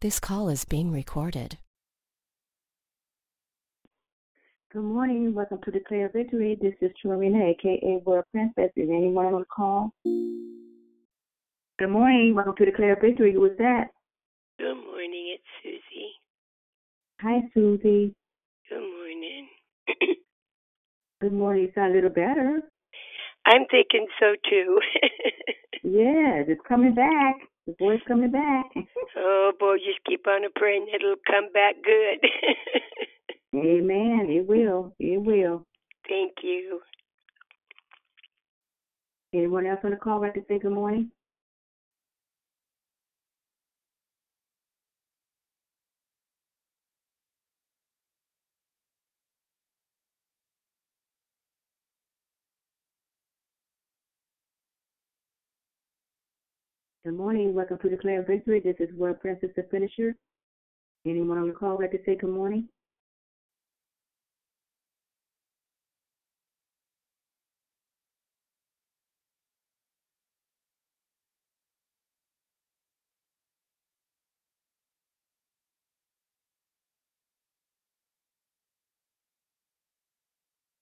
This call is being recorded. Good morning. Welcome to Declare Victory. This is Trina, aka World Princess. Is anyone on the call? Good morning. Welcome to Declare Victory. Who is that? Good morning, it's Susie. Hi, Susie. Good morning. Good morning. You sound a little better. I'm thinking so too. Yes, it's coming back. The voice coming back. oh boy, just keep on praying it'll come back good. Amen. It will. It will. Thank you. Anyone else on the call like to say good morning? Good morning. Welcome to Declare Victory. This is World Princess the Finisher. Anyone on the call like to say good morning?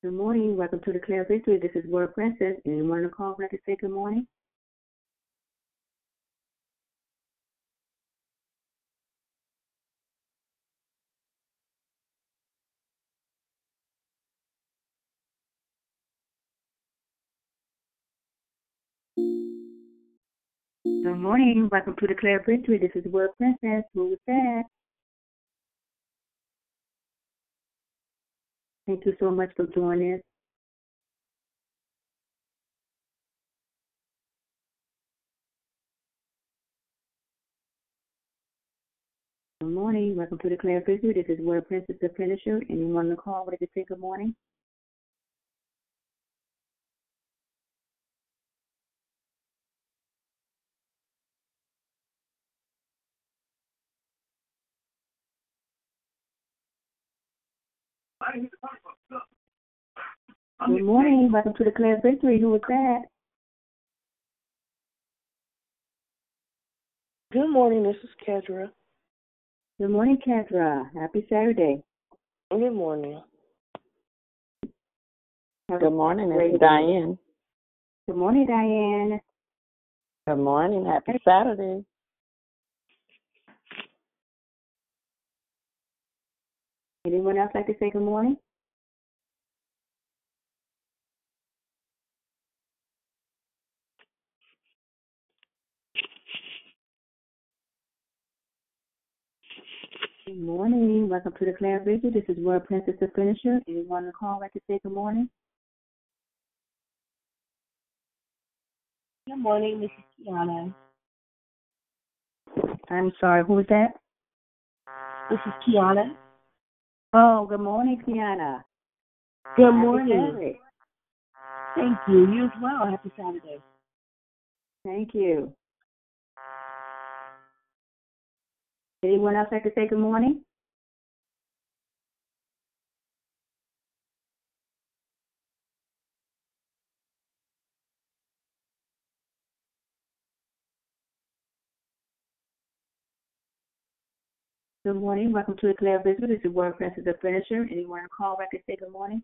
Good morning. Welcome to Declare Victory. This is World Princess. Anyone on the call like to say good morning? Good morning. Welcome to the Declare Victory. This is World Princess. Who is that? Thank you so much for joining us. Good morning. Welcome to the Declare Victory. This is World Princess the Finisher. Anyone on the call ready to say good morning? Good morning. Welcome to the Declare Victory. Who is that? Good morning, this is Kedra. Good morning, Kendra. Happy Saturday. Good morning. Have Good morning, great it's. Diane. Good morning, Diane. Good morning, happy Saturday. Anyone else like to say good morning? Good morning. Welcome to Declare Victory. This is World Princess the Finisher. Anyone on the call like to say good morning? Good morning, Mrs. Kiana. I'm sorry, who is that? This is Kiana. Oh, good morning, Kiana. Good morning. Saturday. Thank you. You as well. Happy Saturday. Thank you. Anyone else like to say good morning? Good morning. Welcome to Declare Victory. This is World Princess a Finisher. Anyone on call to say good morning?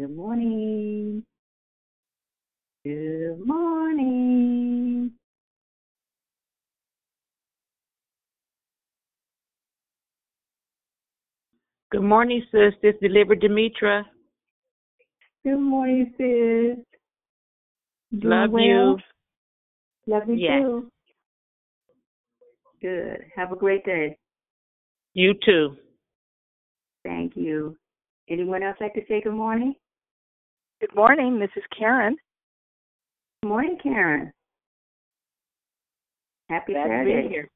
Good morning. Good morning. Good morning, sis. This is Delivered Demetra. Good morning, sis. Doing Love well? you. Love you Yes. too. Good. Have a great day. You too. Thank you. Anyone else like to say good morning? Good morning, this is Karen. Good morning, Karen. Happy Glad to Saturday. be here.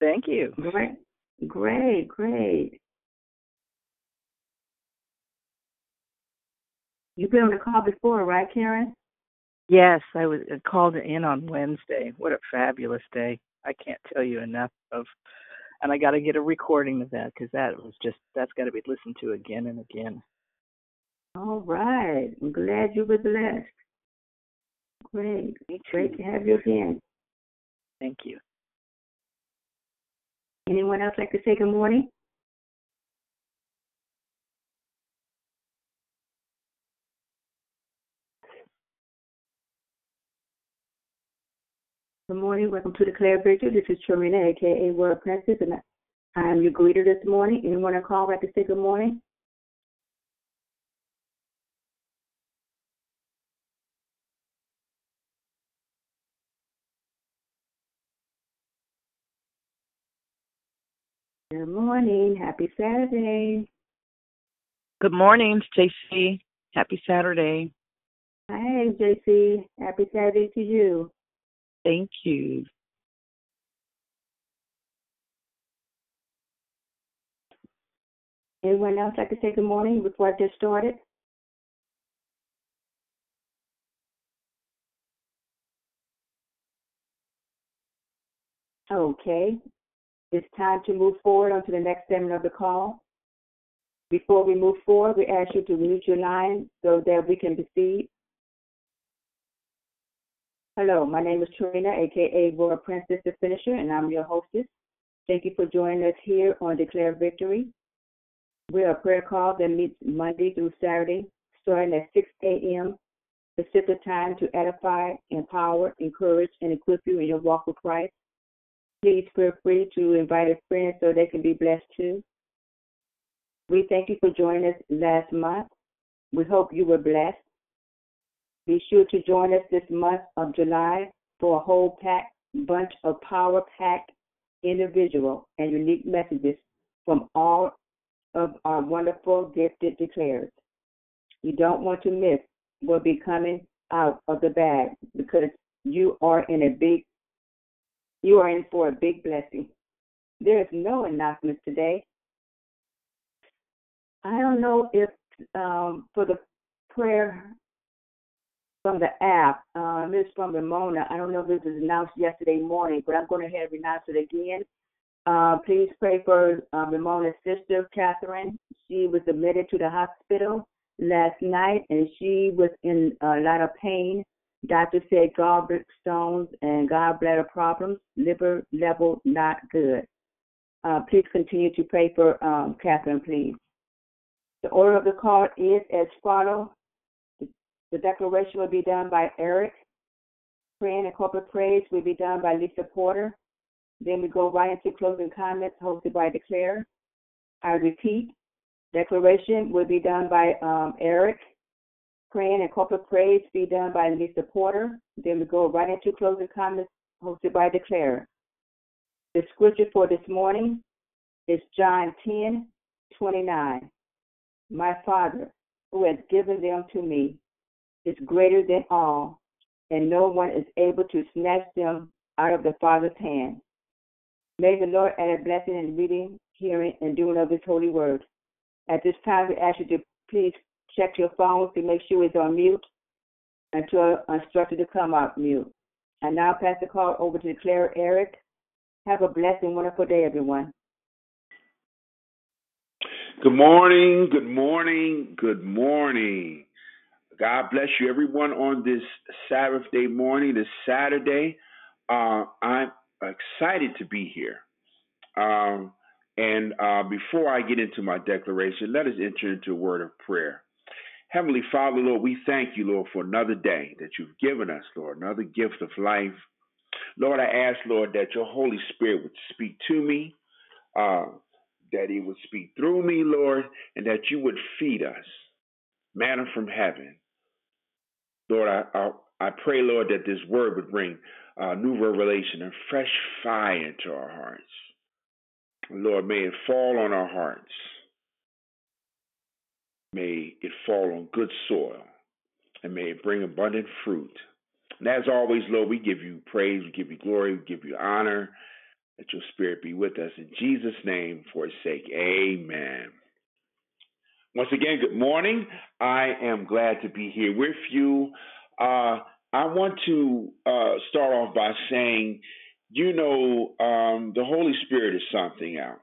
Thank you. Great, great, great. You've been on the call before, right, Karen? Yes, I was called in on Wednesday. What a fabulous day! I can't tell you enough of, and I got to get a recording of that because that was just that's got to be listened to again and again. All right. I'm glad you were blessed. Great. Great to have you again. Thank you. Anyone else like to say good morning? Good morning. Welcome to Declare Victory. This is Trina, aka Word Princess, and I am your greeter this morning. Anyone on call like to say good morning? Good morning. Happy Saturday. Good morning, Stacy. Happy Saturday. Hi, JC. Happy Saturday to you. Thank you. Anyone else I to say good morning before I get started? Okay. It's time to move forward onto the next segment of the call. Before we move forward, we ask you to mute your line so that we can proceed. Hello, my name is Trina, aka Royal Princess the Finisher, and I'm your hostess. Thank you for joining us here on Declare Victory. We're a prayer call that meets Monday through Saturday, starting at 6 a.m. Pacific time to edify, empower, encourage, and equip you in your walk with Christ. Please feel free to invite a friend so they can be blessed too. We thank you for joining us last month. We hope you were blessed. Be sure to join us this month of July for a whole pack bunch of power packed individual and unique messages from all of our wonderful gifted declares. You don't want to miss what be coming out of the bag because you are in a big you are in for a big blessing. There is no announcements today. I don't know if um, for the prayer from the app, um, this from Ramona. I don't know if this was announced yesterday morning, but I'm going to have announce it again. Uh, please pray for uh, Ramona's sister, Catherine. She was admitted to the hospital last night, and she was in a lot of pain. Doctor said gallstones and gallbladder problems, liver level not good. Uh, please continue to pray for um, Catherine, please. The order of the call is as follows. The, declaration will be done by Eric. Praying and corporate praise will be done by Lisa Porter. Then we go right into closing comments hosted by Declare. I repeat, declaration will be done by um, Eric. Praying and corporate praise be done by Lisa Porter. Then we go right into closing comments hosted by Declare. The scripture for this morning is John 10 29. My Father, who has given them to me, is greater than all, and no one is able to snatch them out of the Father's hand. May the Lord add a blessing in reading, hearing, and doing of His holy word. At this time, we ask you to please check your phones to make sure it's on mute and to until instructed to come off mute. And now pass the call over to Declare Eric. Have a blessed and wonderful day, everyone. Good morning, good morning, good morning. God bless you, everyone, on this Sabbath day morning, this Saturday. Uh, I'm excited to be here. Um, and uh, before I get into my declaration, let us enter into a word of prayer. Heavenly Father, Lord, we thank you, Lord, for another day that you've given us, Lord, another gift of life. Lord, I ask, Lord, that your Holy Spirit would speak to me, uh, that he would speak through me, Lord, and that you would feed us manna from heaven. Lord, I, I, I pray, Lord, that this word would bring uh, new revelation and fresh fire into our hearts. Lord, may it fall on our hearts. May it fall on good soil, and may it bring abundant fruit. And as always, Lord, we give you praise, we give you glory, we give you honor. Let your spirit be with us in Jesus' name for his sake. Amen. Once again, good morning. I am glad to be here with you. Uh, I want to uh, start off by saying, you know, um, the Holy Spirit is something else.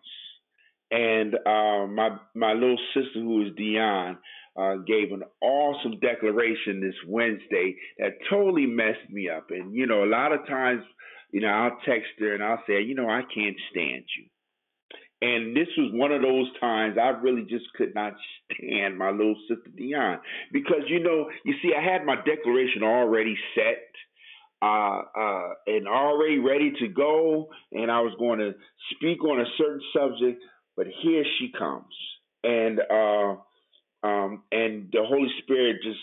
And uh, my my little sister, who is Dion, uh, gave an awesome declaration this Wednesday that totally messed me up. And you know, a lot of times, you know, I'll text her and I'll say, you know, I can't stand you. And this was one of those times I really just could not stand my little sister Dion because you know, you see, I had my declaration already set. Uh, uh, and already ready to go, and I was going to speak on a certain subject, but here she comes, and uh, um, and the Holy Spirit just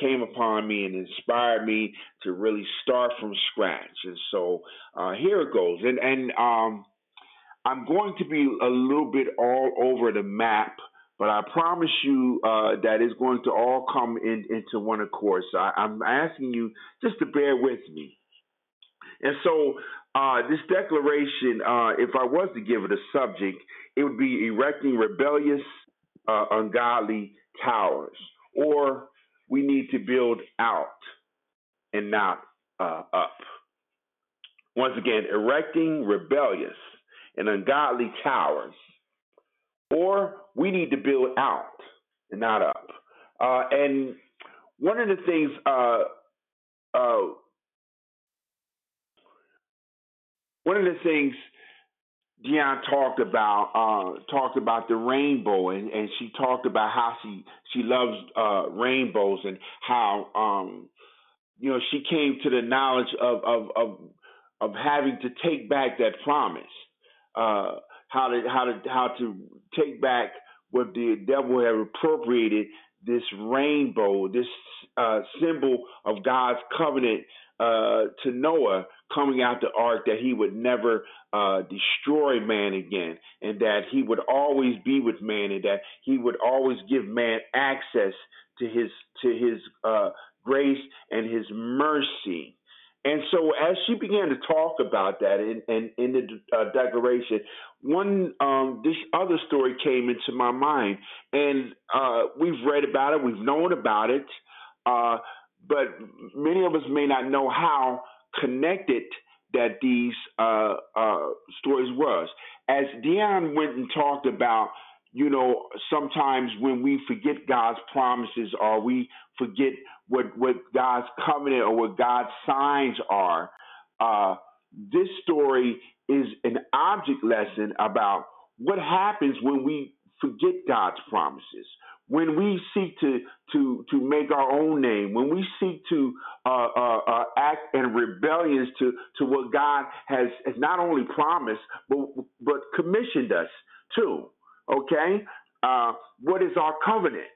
came upon me and inspired me to really start from scratch. And so uh, here it goes, and and um, I'm going to be a little bit all over the map, but I promise you uh, that it's going to all come in, into one accord. So I, I'm asking you just to bear with me. And so uh, this declaration, uh, if I was to give it a subject, it would be erecting rebellious, uh, ungodly towers, or we need to build out and not uh, up. Once again, erecting rebellious and ungodly towers, or we need to build out and not up. Uh, and one of the things uh, uh, one of the things Dion talked about uh, talked about the rainbow, and, and she talked about how she she loves uh, rainbows and how um, you know she came to the knowledge of of of, of having to take back that promise, uh, how to how to how to take back what the devil had appropriated this rainbow, this uh, symbol of God's covenant uh, to Noah coming out the ark that he would never uh, destroy man again, and that he would always be with man, and that he would always give man access to his to his uh, grace and his mercy. And so, as she began to talk about that in, in, in the uh, declaration, one um, this other story came into my mind, and uh, we've read about it, we've known about it, uh, but many of us may not know how connected that these uh, uh, stories was. As Dion went and talked about, you know, sometimes when we forget God's promises or we forget what what God's covenant or what God's signs are, uh, this story is an object lesson about what happens when we forget God's promises, when we seek to to to make our own name, when we seek to uh, uh, uh, act in rebellions to to what God has, has not only promised but but commissioned us to. Okay, uh, what is our covenant?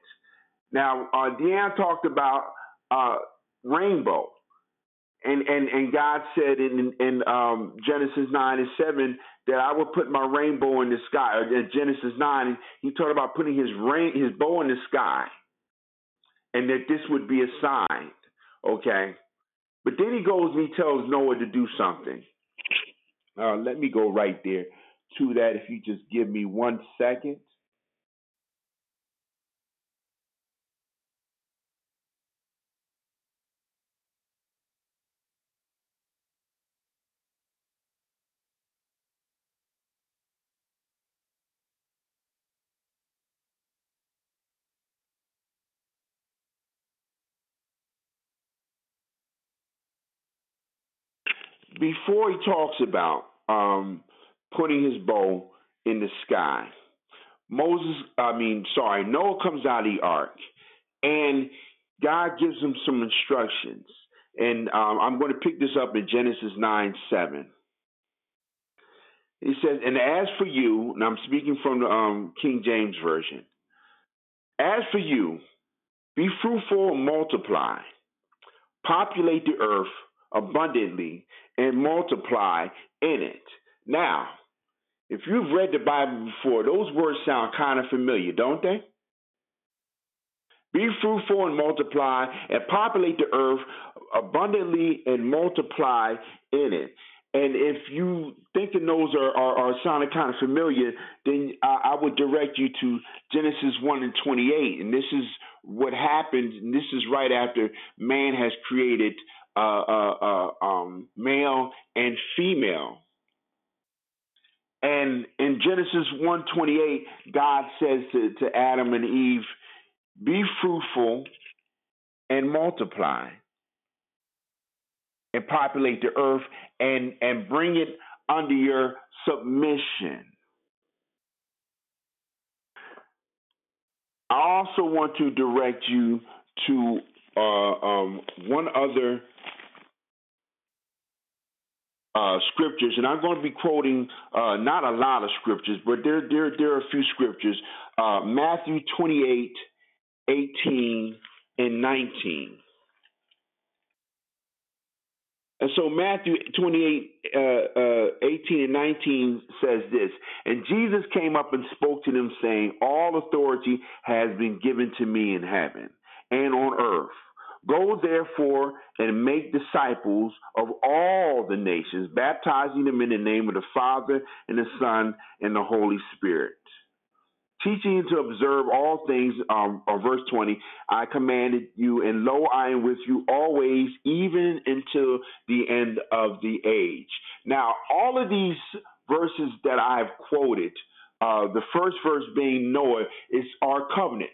Now, uh, Deanne talked about uh, rainbow. And, and and God said in in um, Genesis nine and seven that I will put my rainbow in the sky. In Genesis nine, he talked about putting his rain his bow in the sky, and that this would be a sign. Okay, but then he goes and he tells Noah to do something. Uh, let me go right there to that. If you just give me one second. Before he talks about um, putting his bow in the sky, Moses, I mean, sorry, Noah comes out of the ark and God gives him some instructions. And um, I'm going to pick this up in Genesis 9 7. He says, And as for you, and I'm speaking from the um, King James Version, as for you, be fruitful and multiply, populate the earth abundantly and multiply in it. Now, if you've read the Bible before, those words sound kind of familiar, don't they? Be fruitful and multiply and populate the earth abundantly and multiply in it. And if you thinking those are, are, are sounding kind of familiar, then I, I, would direct you to Genesis 1 and 28. And this is what happened. And this is right after man has created uh, uh, uh, um, male and female. And in Genesis 1:28, God says to, to Adam and Eve, "Be fruitful and multiply, and populate the earth, and and bring it under your submission." I also want to direct you to uh, um, one other uh, scriptures, and I'm going to be quoting uh, not a lot of scriptures, but there there there are a few scriptures. Uh, Matthew 28, 18, and 19. And so Matthew 28, uh, uh, 18 and 19 says this, and Jesus came up and spoke to them saying, all authority has been given to me in heaven and on earth. Go therefore and make disciples of all the nations, baptizing them in the name of the Father and the Son and the Holy Spirit. Teaching to observe all things, um, or verse 20, I commanded you, and lo, I am with you always, even until the end of the age. Now, all of these verses that I have quoted, uh, the first verse being Noah, is our covenants.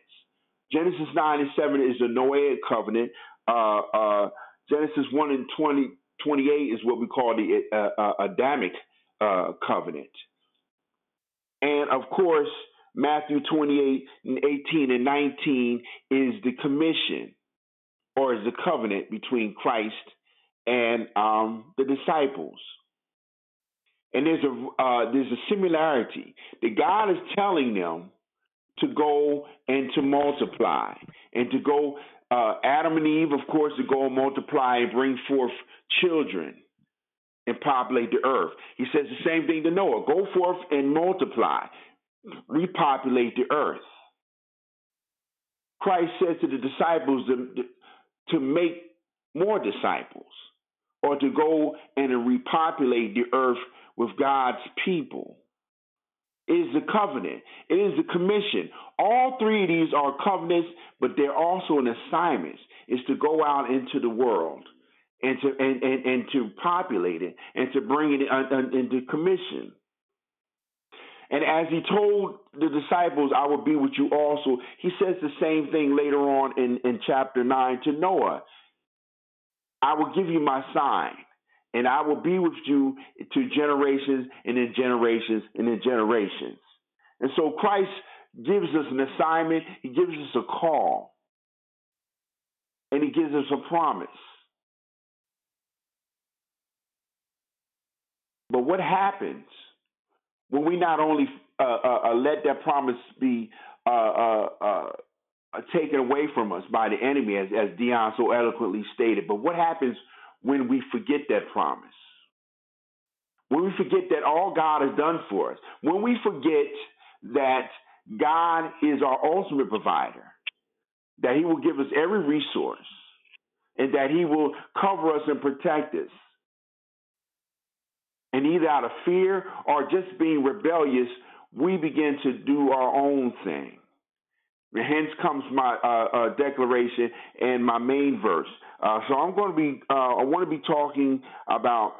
Genesis 9 and 7 is the Noahic covenant. Uh, uh, Genesis 1 and 20, 28 is what we call the uh, uh Adamic uh, covenant. And of course, Matthew 28 and 18 and 19 is the commission or is the covenant between Christ and um, the disciples. And there's a uh, there's a similarity that God is telling them to go and to multiply and to go uh, Adam and Eve, of course, to go and multiply and bring forth children and populate the earth. He says the same thing to Noah: go forth and multiply repopulate the earth. Christ said to the disciples to, to make more disciples or to go and repopulate the earth with God's people. Is the covenant. It is the commission. All three of these are covenants, but they're also an assignment. Is to go out into the world and to and, and, and to populate it and to bring it uh, uh, into commission. And as he told the disciples, I will be with you also, he says the same thing later on in, in chapter 9 to Noah. I will give you my sign, and I will be with you to generations and in generations and in generations. And so Christ gives us an assignment, he gives us a call, and he gives us a promise. But what happens when we not only uh, uh, uh, let that promise be uh, uh, uh, taken away from us by the enemy, as, as Dion so eloquently stated, but what happens when we forget that promise? When we forget that all God has done for us, when we forget that God is our ultimate provider, that He will give us every resource, and that He will cover us and protect us, and either out of fear or just being rebellious, we begin to do our own thing. Hence comes my uh, uh, declaration and my main verse. Uh, so I'm going to be, uh, I want to be talking about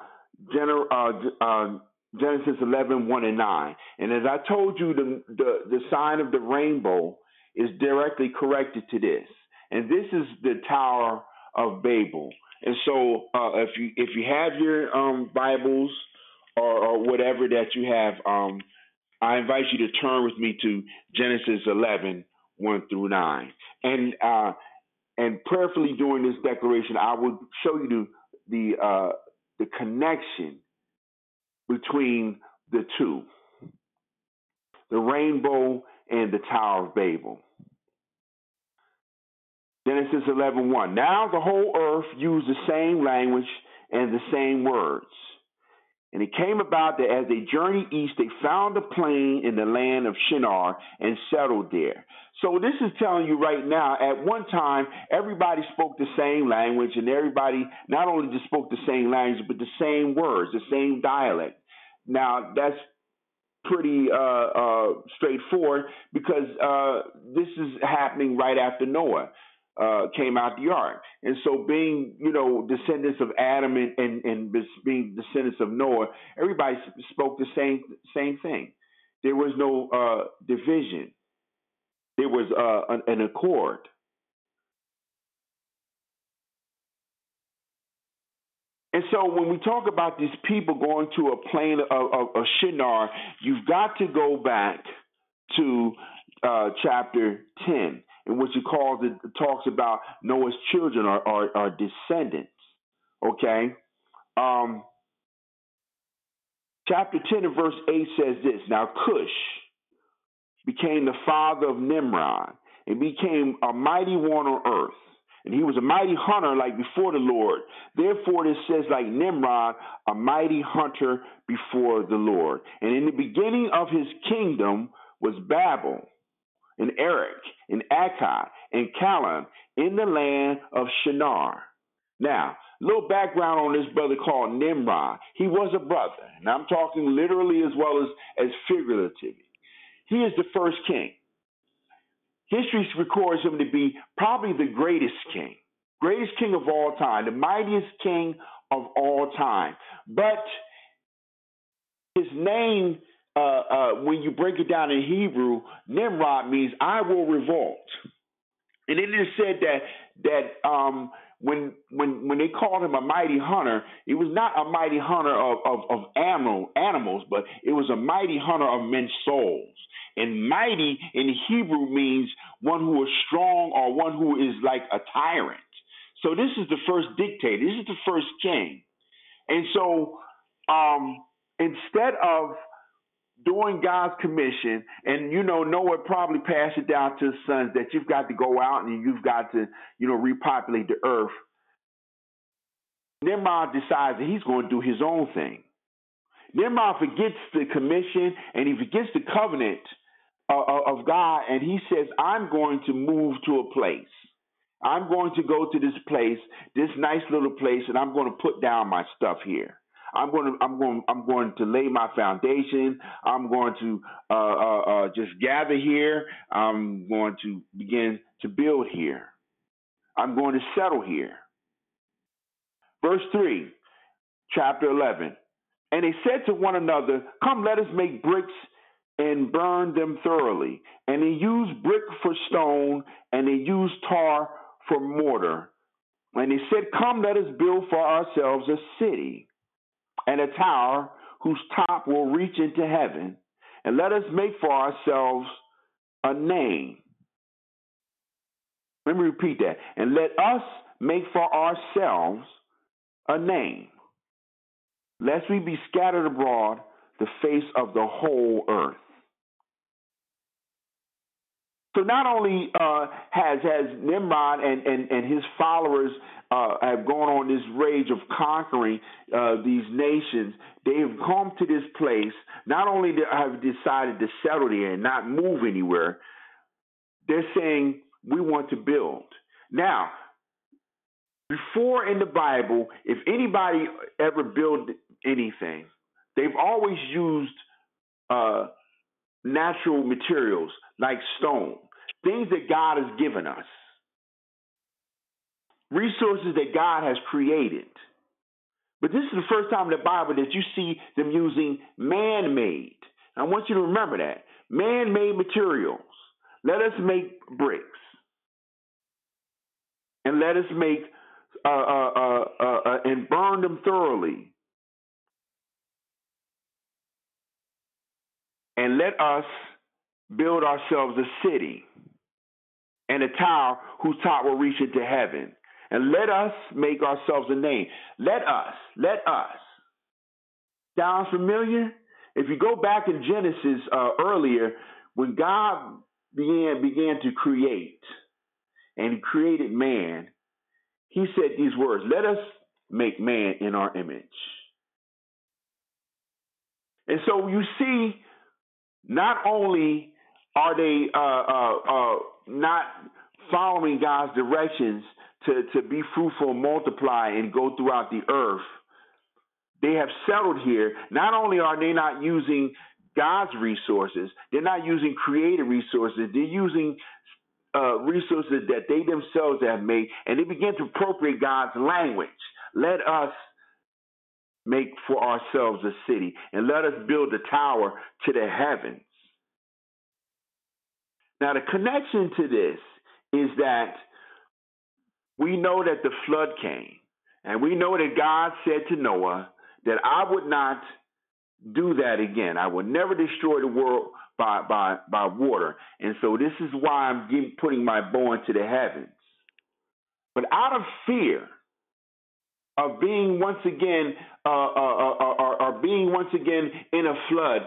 Gener- uh, uh, Genesis 11, 1 and 9. And as I told you, the, the, the sign of the rainbow is directly corrected to this. And this is the Tower of Babel. And so if you if you have your um, Bibles, or, or whatever that you have, um, I invite you to turn with me to Genesis 11, 1 through 9. And uh, and prayerfully during this declaration, I will show you the the, uh, the connection between the two, the rainbow and the Tower of Babel. Genesis 11, 1. Now the whole earth used the same language and the same words. And it came about that as they journeyed east, they found a plain in the land of Shinar and settled there. So this is telling you right now, at one time, everybody spoke the same language, and everybody not only just spoke the same language, but the same words, the same dialect. Now that's pretty uh, uh, straightforward because uh, this is happening right after Noah. Uh, came out the ark. And so, being you know descendants of Adam and, and and being descendants of Noah, everybody spoke the same same thing. There was no uh, division. There was uh, an, an accord. And so when we talk about these people going to a plain of, of, of Shinar, you've got to go back to uh, chapter 10, in which it calls it talks about Noah's children are, are, are descendants. Okay? Um, chapter 10 and verse 8 says this Now Cush became the father of Nimrod and became a mighty one on earth. And he was a mighty hunter like before the Lord. Therefore, it says, like Nimrod, a mighty hunter before the Lord. And in the beginning of his kingdom was Babel, and Erech, and Akkad, and Calneh in the land of Shinar. Now, little background on this brother called Nimrod. He was a brother, and I'm talking literally as well as, as figuratively. He is the first king. History records him to be probably the greatest king, greatest king of all time, the mightiest king of all time. But his name, uh, uh, when you break it down in Hebrew, Nimrod means I will revolt. And it is said that that um, when when when they called him a mighty hunter, it was not a mighty hunter of, of, of animal, animals, but it was a mighty hunter of men's souls. And mighty in Hebrew means one who is strong or one who is like a tyrant. So this is the first dictator. This is the first king. And so um, instead of doing God's commission, and you know, Noah probably passed it down to his sons that you've got to go out and you've got to, you know, repopulate the earth. Nimrod decides that he's going to do his own thing. Nimrod forgets the commission and he forgets the covenant uh, uh, of God, and he says, I'm going to move to a place. I'm going to go to this place, this nice little place, and I'm going to put down my stuff here. I'm going to I'm going I'm going to lay my foundation. I'm going to uh, uh, uh, just gather here. I'm going to begin to build here. I'm going to settle here. Verse three, chapter eleven. And they said to one another, Come, let us make bricks and burn them thoroughly. And they used brick for stone, and they used tar for mortar. And they said, Come, let us build for ourselves a city and a tower whose top will reach into heaven, and let us make for ourselves a name. Let me repeat that. And let us make for ourselves a name, lest we be scattered abroad the face of the whole earth. So not only uh, has has Nimrod and, and, and his followers uh, have gone on this rage of conquering uh, these nations, they have come to this place. Not only have decided to settle there and not move anywhere, they're saying we want to build. Now, before in the Bible, if anybody ever built anything, they've always used uh, natural materials like stone, things that God has given us, resources that God has created. But this is the first time in the Bible that you see them using man made. I want you to remember that man made materials. Let us make bricks. And let us make uh, uh, uh, uh, uh and burn them thoroughly. And let us build ourselves a city and a tower whose top will reach into heaven. And let us make ourselves a name. Let us, let us. Sounds familiar? If you go back in Genesis uh, earlier, when God began began to create and he created man, he said these words, let us make man in our image. And so you see, not only are they uh, uh, uh, not following God's directions to, to be fruitful, multiply, and go throughout the earth? They have settled here. Not only are they not using God's resources, they're not using created resources, they're using uh, resources that they themselves have made, and they begin to appropriate God's language. Let us make for ourselves a city, and let us build a tower to the heavens. Now, the connection to this is that we know that the flood came, and we know that God said to Noah that I would not do that again. I will never destroy the world by by by water. And so this is why I'm getting, putting my bow into the heavens. But out of fear of being once again uh, uh, uh, uh, uh being once again in a flood,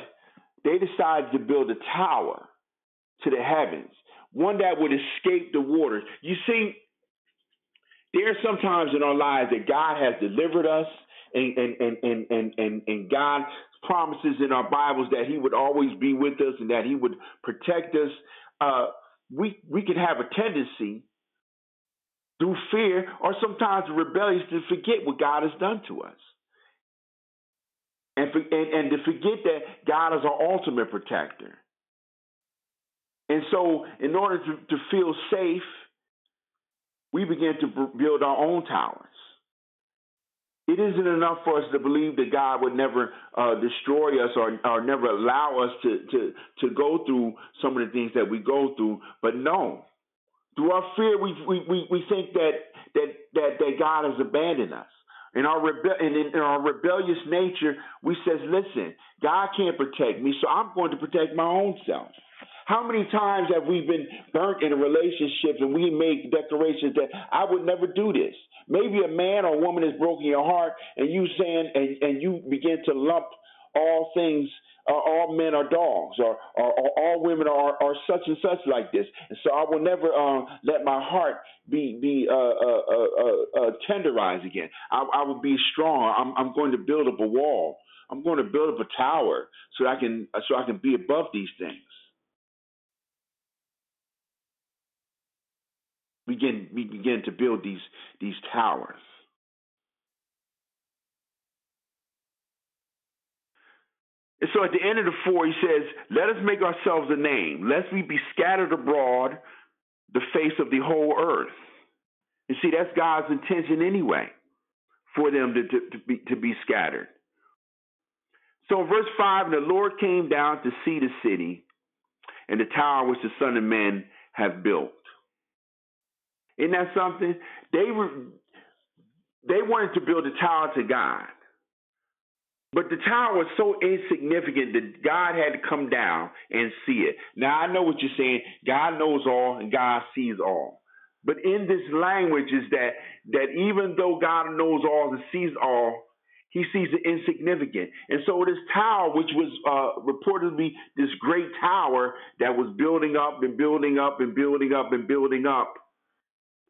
they decided to build a tower to the heavens, one that would escape the waters. You see, there are sometimes in our lives that God has delivered us and and and and and and, and God promises in our Bibles that He would always be with us and that He would protect us, uh, we we can have a tendency through fear or sometimes rebellious to forget what God has done to us. And, for, and, and to forget that God is our ultimate protector. And so, in order to, to feel safe, we begin to build our own towers. It isn't enough for us to believe that God would never uh, destroy us or, or never allow us to, to, to go through some of the things that we go through. But no, through our fear, we, we, we, think that, that, that, that God has abandoned us. In our, rebe- in, in our rebellious nature, we says, listen, God can't protect me, so I'm going to protect my own self. How many times have we been burnt in relationships and we make declarations that I would never do this? Maybe a man or a woman has broken your heart and you saying and, and you begin to lump all things uh, all men are dogs or, or, or all women are, are such and such like this. And so I will never uh, let my heart be be uh, uh, uh, uh, tenderized again. I, I will be strong. I'm, I'm going to build up a wall. I'm going to build up a tower so I can so I can be above these things. Begin we begin to build these these towers. And so at the end of the four, he says, Let us make ourselves a name, lest we be scattered abroad the face of the whole earth. You see, that's God's intention anyway, for them to, to, to, be, to be scattered. So in verse 5, and the Lord came down to see the city and the tower which the Son of Man have built. Isn't that something? They were they wanted to build a tower to God. But the tower was so insignificant that God had to come down and see it. Now I know what you're saying. God knows all and God sees all. But in this language is that that even though God knows all and sees all, he sees the insignificant. And so this tower, which was uh, reportedly this great tower that was building up and building up and building up and building up,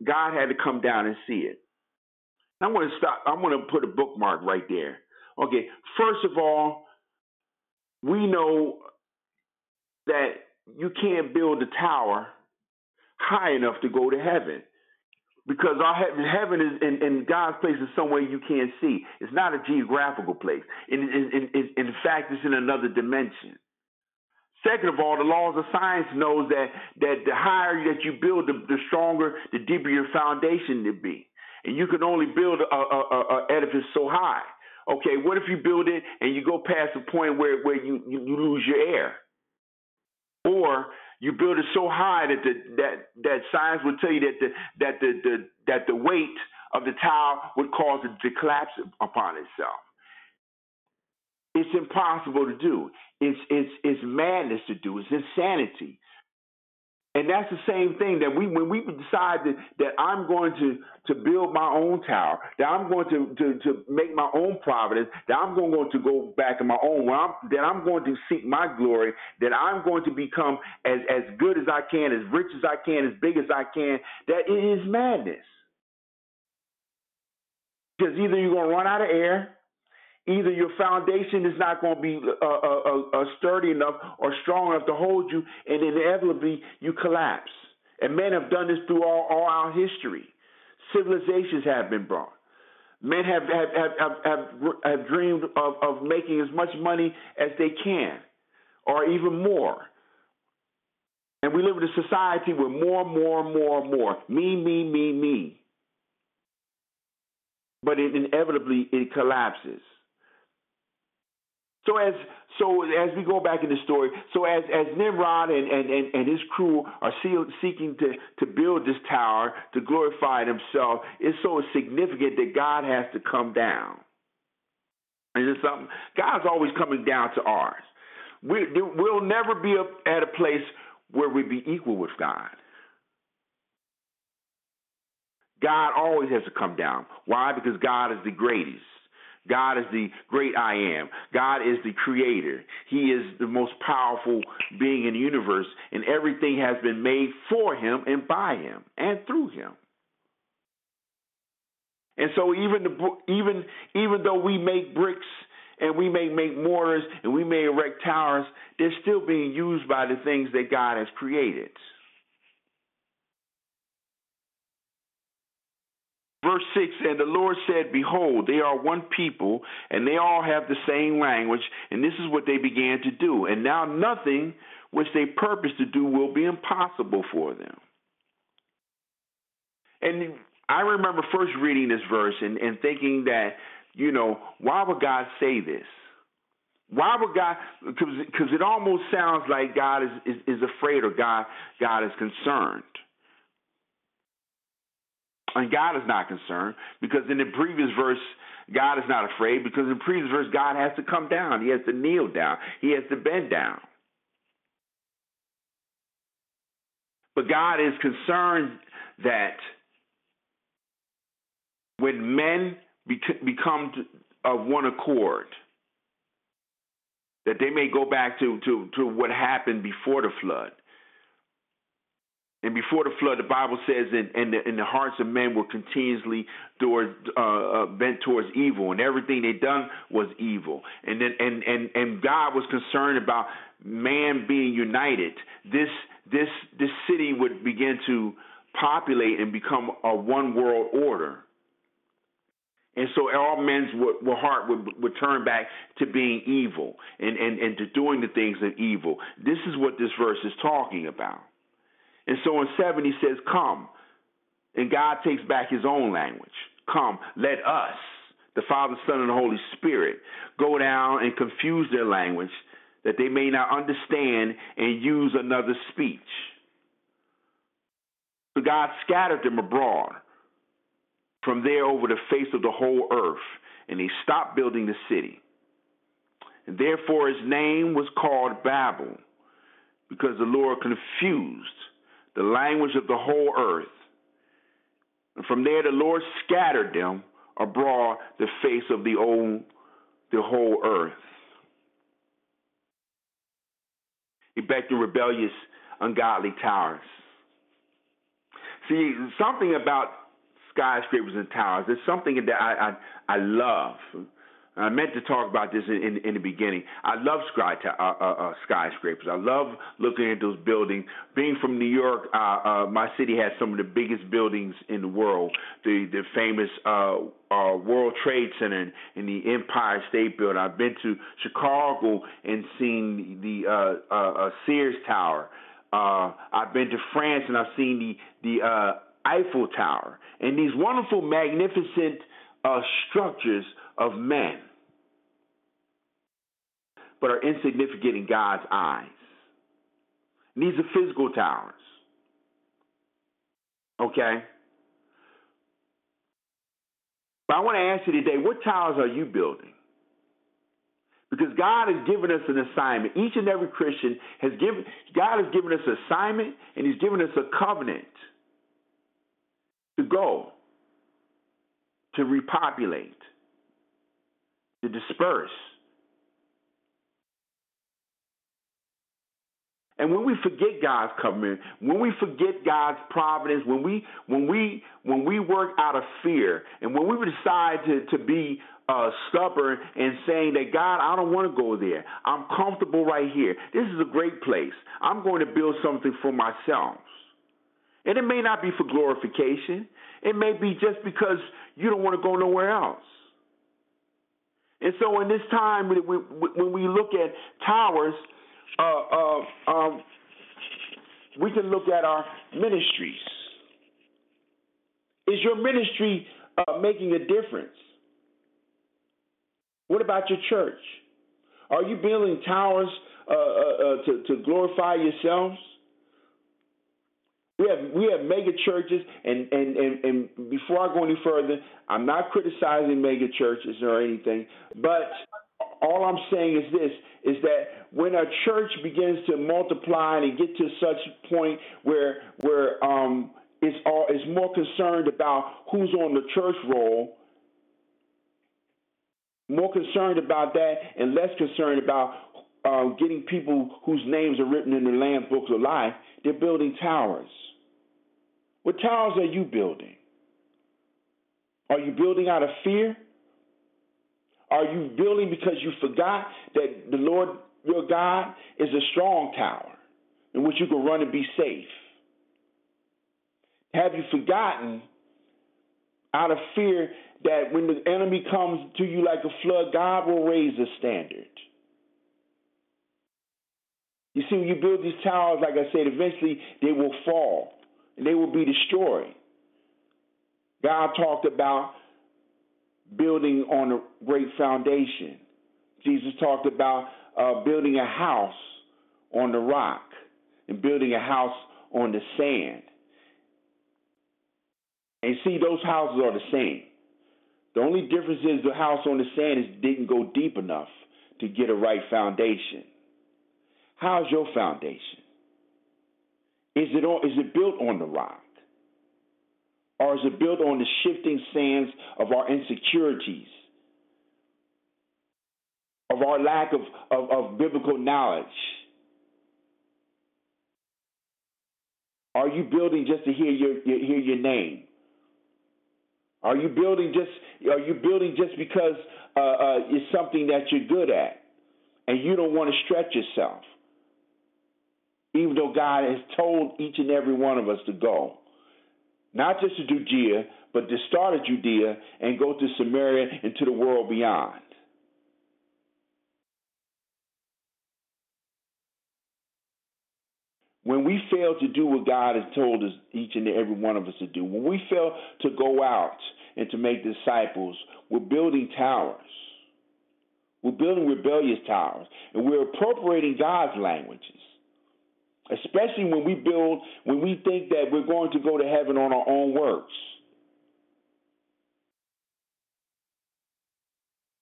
God had to come down and see it. I want to stop. I want to put a bookmark right there. Okay, first of all, we know that you can't build a tower high enough to go to heaven because our heaven, heaven is in, in, God's place is somewhere you can't see. It's not a geographical place. In, in, in, in fact, it's in another dimension. Second of all, the laws of science knows that that the higher that you build, the, the stronger, the deeper your foundation to be. And you can only build a, a, a, a edifice so high. Okay, what if you build it and you go past the point where, where you, you, you lose your air? Or you build it so high that the, that that science would tell you that the that the, the that the weight of the tower would cause it to collapse upon itself. It's impossible to do. It's it's it's madness to do. It's insanity. And that's the same thing that we when we decide that, that I'm going to, to build my own tower, that I'm going to, to, to make my own providence, that I'm going to go back in my own way, that I'm going to seek my glory, that I'm going to become as, as good as I can, as rich as I can, as big as I can, that it is madness. Because either you're going to run out of air Either your foundation is not going to be uh, uh, uh, uh, sturdy enough or strong enough to hold you, and inevitably you collapse. And men have done this through all, all our history. Civilizations have been brought. Men have have have have, have, have dreamed of, of making as much money as they can, or even more. And we live in a society where more, more, more, more. Me, me, me, me. But it inevitably it collapses. So as so as we go back in the story, so as as Nimrod and and, and, and his crew are seeking to to build this tower to glorify himself, it's so significant that God has to come down. And it's something God's always coming down to ours. We we'll never be at a place where we be equal with God. God always has to come down. Why? Because God is the greatest. God is the great I am. God is the creator. He is the most powerful being in the universe, and everything has been made for him and by him and through him. And so even the even even though we make bricks and we may make mortars and we may erect towers, they're still being used by the things that God has created. Verse 6 And the Lord said, Behold, they are one people, and they all have the same language, and this is what they began to do. And now nothing which they purpose to do will be impossible for them. And I remember first reading this verse and, and thinking that, you know, why would God say this? Why would God? Because it almost sounds like God is, is, is afraid or God God is concerned. And God is not concerned because in the previous verse, God is not afraid because in the previous verse, God has to come down. He has to kneel down. He has to bend down. But God is concerned that when men become of one accord, that they may go back to, to, to what happened before the flood. And before the flood, the Bible says, and, and, the, and the hearts of men were continuously uh, uh, bent towards evil, and everything they done was evil. And then, and, and, and God was concerned about man being united. This, this, this city would begin to populate and become a one world order. And so all men's heart would, would turn back to being evil and, and, and to doing the things of evil. This is what this verse is talking about. And so in 7, he says, Come. And God takes back his own language. Come, let us, the Father, Son, and the Holy Spirit, go down and confuse their language that they may not understand and use another speech. So God scattered them abroad from there over the face of the whole earth, and he stopped building the city. And therefore his name was called Babel, because the Lord confused the language of the whole earth. And from there the Lord scattered them abroad the face of the old the whole earth. He backed the rebellious, ungodly towers. See, something about skyscrapers and towers. There's something that I I, I love. I meant to talk about this in, in, in the beginning. I love sky, uh, uh, uh, skyscrapers. I love looking at those buildings. Being from New York, uh, uh, my city has some of the biggest buildings in the world. The the famous uh, World Trade Center and, the Empire State Building. I've been to Chicago and seen the Sears Tower. I've been to France and I've seen the the Eiffel Tower and these wonderful, magnificent structures of men, but are insignificant in God's eyes. And these are physical towers. Okay? But I want to ask you today what towers are you building? Because God has given us an assignment. Each and every Christian has given, God has given us an assignment and He's given us a covenant to go, to repopulate, to disperse. And when we forget God's covenant, when we forget God's providence, when we when we when we work out of fear, and when we decide to to be uh, stubborn and saying that God, I don't want to go there. I'm comfortable right here. This is a great place. I'm going to build something for myself. And it may not be for glorification. It may be just because you don't want to go nowhere else. And so, in this time, when we look at towers, uh, uh, um, we can look at our ministries. Is your ministry uh, making a difference? What about your church? Are you building towers uh, uh, uh to, to glorify yourselves? We have we have mega churches, and, and, and, and before I go any further, I'm not criticizing mega churches or anything, but all I'm saying is this: is that when a church begins to multiply and get to such point where where um, it's all is more concerned about who's on the church roll, more concerned about that, and less concerned about uh, getting people whose names are written in the Lamb's Books of Life. They're building towers. What towers are you building? Are you building out of fear? Are you building because you forgot that the Lord your God is a strong tower in which you can run and be safe? Have you forgotten out of fear that when the enemy comes to you like a flood, God will raise a standard? You see, when you build these towers, like I said, eventually they will fall and they will be destroyed. God talked about building on a great foundation. Jesus talked about uh, building a house on the rock and building a house on the sand. And see, those houses are the same. The only difference is the house on the sand is didn't go deep enough to get a right foundation. How's your foundation? Is it on, is it built on the rock? Or is it built on the shifting sands of our insecurities, of our lack of, of, of biblical knowledge? Are you building just to hear your, your hear your name? Are you building just are you building just because uh, uh, it's something that you're good at, and you don't want to stretch yourself? Even though God has told each and every one of us to go. Not just to Judea, but to start at Judea and go to Samaria and to the world beyond. When we fail to do what God has told us, each and every one of us to do, when we fail to go out and to make disciples, we're building towers. We're building rebellious towers, and we're appropriating God's languages especially when we build, when we think that we're going to go to heaven on our own works.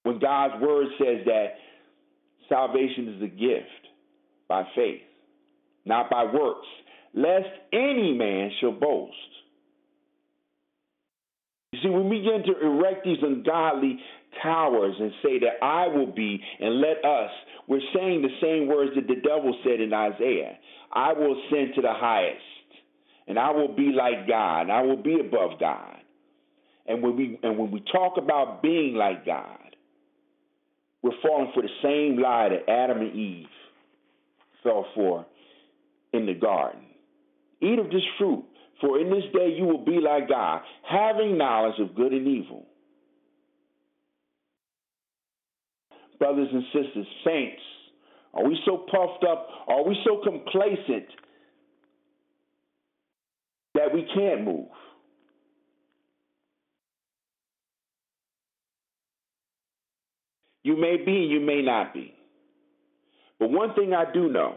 When God's word says that salvation is a gift by faith, not by works, lest any man shall boast. You see, when we begin to erect these ungodly towers and say that I will be and let us, we're saying the same words that the devil said in Isaiah. I will ascend to the highest, and I will be like God, and I will be above God. And when we and when we talk about being like God, we're falling for the same lie that Adam and Eve fell for in the garden. Eat of this fruit, for in this day you will be like God, having knowledge of good and evil. Brothers and sisters, saints, are we so puffed up? Are we so complacent that we can't move? You may be, you may not be. But one thing I do know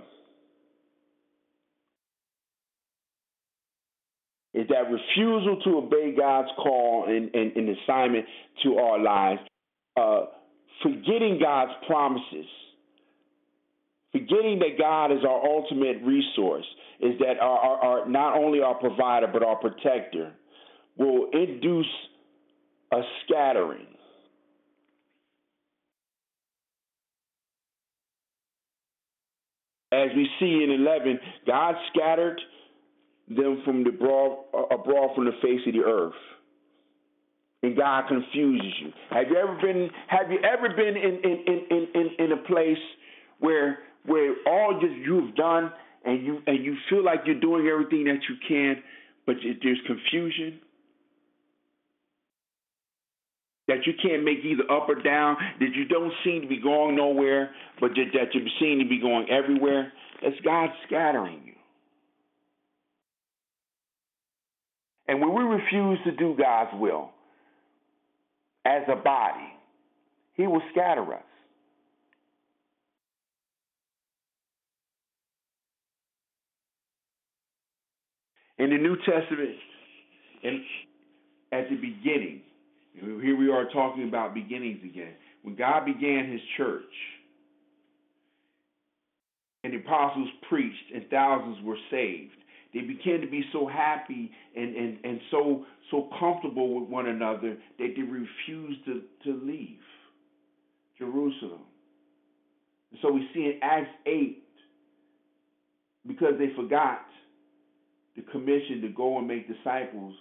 is that refusal to obey God's call and, and, and assignment to our lives, uh, forgetting God's promises Forgetting that God is our ultimate resource, is that our, our, our, not only our provider but our protector, will induce a scattering. As we see in 11, God scattered them from the broad, uh, abroad from the face of the earth. And God confuses you. Have you ever been have you ever been in in, in, in, in a place where where all just you've done and you and you feel like you're doing everything that you can, but there's confusion. That you can't make either up or down, that you don't seem to be going nowhere, but that you seem to be going everywhere. That's God scattering you. And when we refuse to do God's will as a body, He will scatter us. In the New Testament, and at the beginning, here we are talking about beginnings again. When God began His church, and the apostles preached, and thousands were saved, they began to be so happy and, and, and so so comfortable with one another that they refused to, to leave Jerusalem. And so we see in Acts 8, because they forgot the commission to go and make disciples,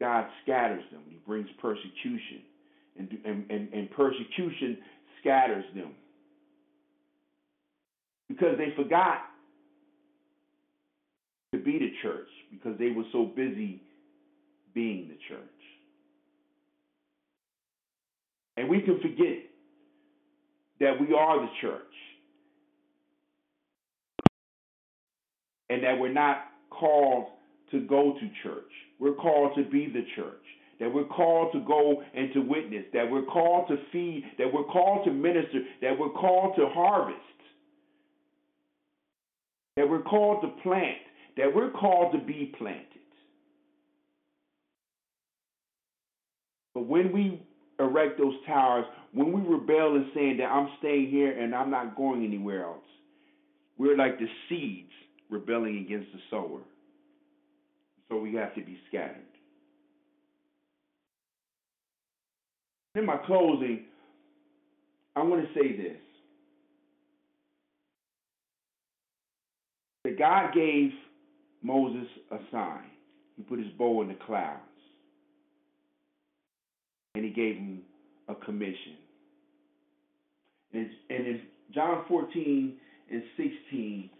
God scatters them. He brings persecution. And, and, and, and persecution scatters them. Because they forgot church, because they were so busy being the church. And we can forget that we are the church. And that we're not called to go to church. We're called to be the church. That we're called to go and to witness. That we're called to feed. That we're called to minister. That we're called to harvest. That we're called to plant. That we're called to be planted. But when we erect those towers, when we rebel and saying that I'm staying here and I'm not going anywhere else, we're like the seeds rebelling against the sower. So we have to be scattered. In my closing, I want to say this. That God gave Moses a sign. He put his bow in the clouds. And he gave him a commission. And, and in John 14 and 16,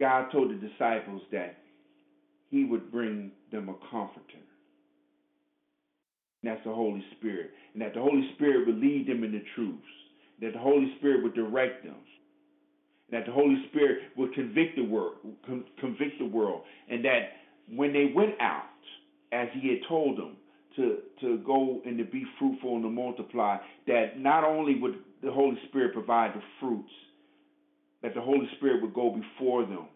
God told the disciples that he would bring them a comforter. And that's the Holy Spirit. And that the Holy Spirit would lead them in the truths. That the Holy Spirit would direct them. That the Holy Spirit would convict the world, convict the world. And that when they went out, as he had told them, to, to go and to be fruitful and to multiply, that not only would the Holy Spirit provide the fruits, that the Holy Spirit would go before them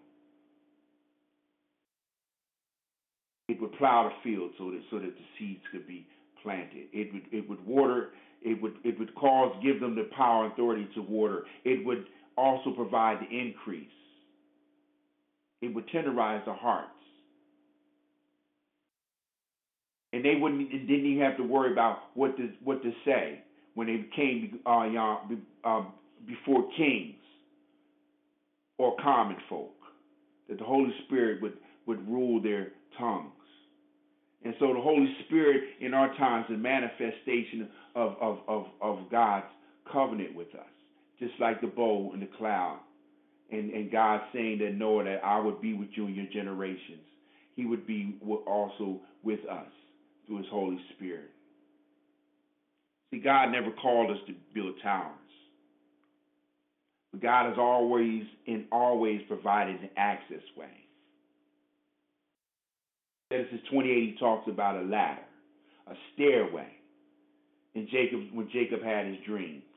it would plow the field so that so that the seeds could be planted. It would it would water. It would it would cause give them the power and authority to water. It would also provide the increase. It would tenderize the hearts, and they wouldn't didn't even have to worry about what to what to say when they came uh, uh, before kings or common folk. That the Holy Spirit would would rule their tongues. And so the Holy Spirit in our times is a manifestation of, of, of, of God's covenant with us, just like the bow in the cloud. And, and God saying that Noah, that I would be with you in your generations. He would be also with us through his Holy Spirit. See, God never called us to build towers. But God has always and always provided an access way. Genesis 28, he talks about a ladder, a stairway. And Jacob, when Jacob had his dream, and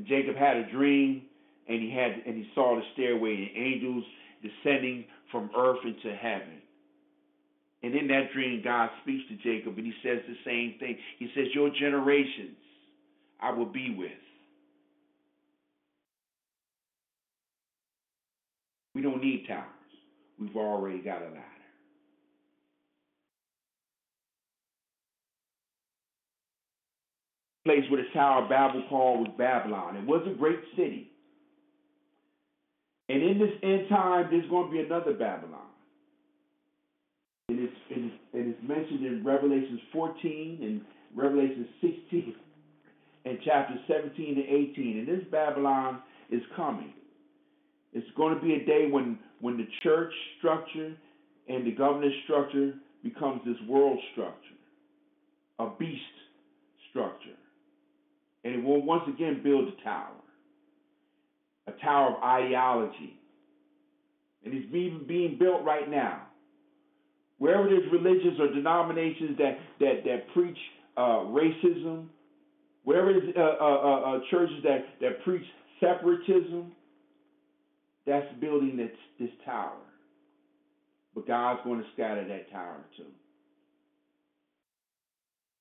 Jacob had a dream, and he had, and he saw the stairway and angels descending from earth into heaven. And in that dream, God speaks to Jacob, and he says the same thing. He says, "Your generations, I will be with." We don't need towers. We've already got a ladder. Place where the Tower of Babel called was Babylon. It was a great city. And in this end time, there's going to be another Babylon. And it's, and it's, and it's mentioned in Revelations 14 and Revelation 16 and chapters 17 and 18. And this Babylon is coming. It's going to be a day when, when the church structure and the governance structure becomes this world structure, a beast will once again build a tower, a tower of ideology. And it's being, being built right now. wherever there's religions or denominations that that that preach uh, racism, wherever there's uh, uh, uh, uh, churches that that preach separatism, that's building this this tower. But God's going to scatter that tower too.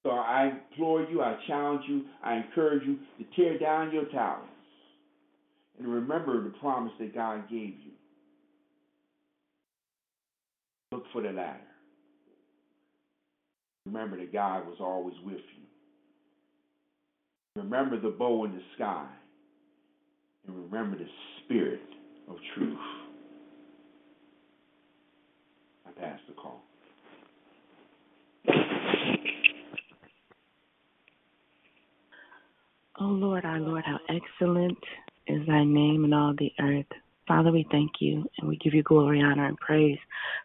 So I implore you, I challenge you, I encourage you to tear down your towers and remember the promise that God gave you. Look for the ladder. Remember that God was always with you. Remember the bow in the sky. And remember the spirit of truth. I pass the call. Oh Lord, our Lord, how excellent is thy name in all the earth. Father, we thank you and we give you glory, honor, and praise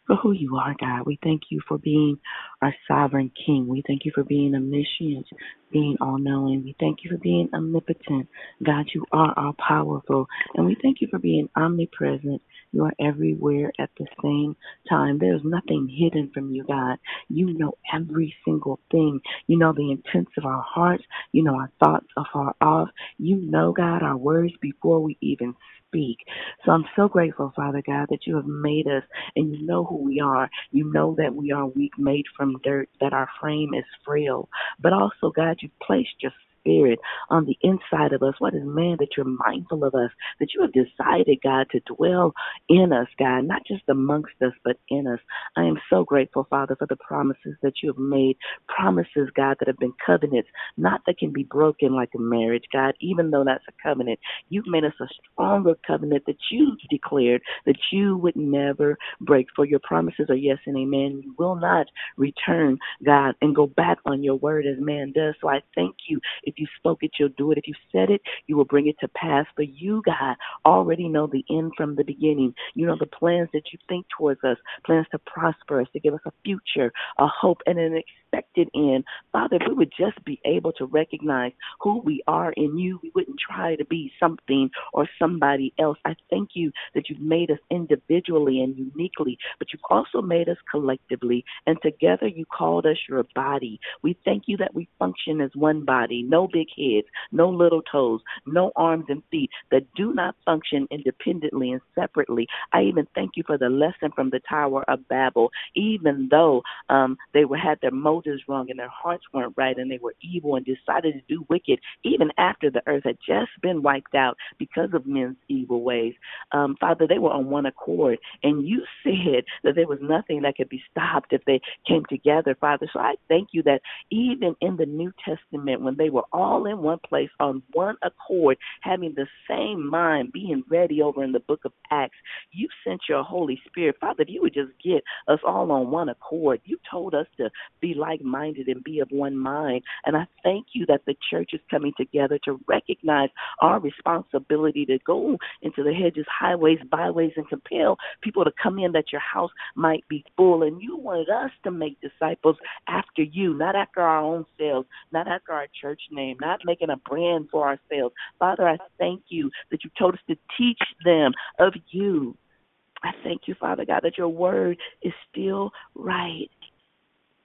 for who you are, God. We thank you for being our sovereign King. We thank you for being omniscient, being all knowing. We thank you for being omnipotent. God, you are all powerful. And we thank you for being omnipresent. You are everywhere at the same time. There's nothing hidden from you, God. You know every single thing. You know the intents of our hearts. You know our thoughts afar off. You know, God, our words before we even speak. So I'm so grateful, Father God, that you have made us and you know who we are. You know that we are weak, made from dirt, that our frame is frail. But also, God, you've placed your Spirit on the inside of us. What is man that you're mindful of us, that you have decided, God, to dwell in us, God, not just amongst us, but in us. I am so grateful, Father, for the promises that you have made. Promises, God, that have been covenants, not that can be broken like a marriage, God, even though that's a covenant. You've made us a stronger covenant that you declared that you would never break. For your promises are yes and amen. You will not return, God, and go back on your word as man does. So I thank you. If you spoke it, you'll do it. If you said it, you will bring it to pass. For you, God, already know the end from the beginning. You know the plans that you think towards us, plans to prosper us, to give us a future, a hope, and an expected end. Father, if we would just be able to recognize who we are in you, we wouldn't try to be something or somebody else. I thank you that you've made us individually and uniquely, but you've also made us collectively. And together you called us your body. We thank you that we function as one body, no big heads, no little toes, no arms and feet that do not function independently and separately. I even thank you for the lesson from the Tower of Babel, even though um, they were had their motives wrong and their hearts weren't right and they were evil and decided to do wicked, even after the earth had just been wiped out because of men's evil ways. Um, Father, they were on one accord, and you said that there was nothing that could be stopped if they came together, Father. So I thank you that even in the New Testament, when they were all in one place on one accord, having the same mind, being ready over in the book of Acts, you sent your Holy Spirit. Father, if you would just get us all on one accord, you told us to be like minded and be of one mind. And I thank you that the church is coming together to recognize our responsibility to go into the hedges, highways, byways, and compel people to come in that your house might be full. And you wanted us to make disciples after you, not after our own selves, not after our church name, not making a brand for ourselves. Father, I thank you that you told us to teach them of you. I thank you, Father God, that your word is still right.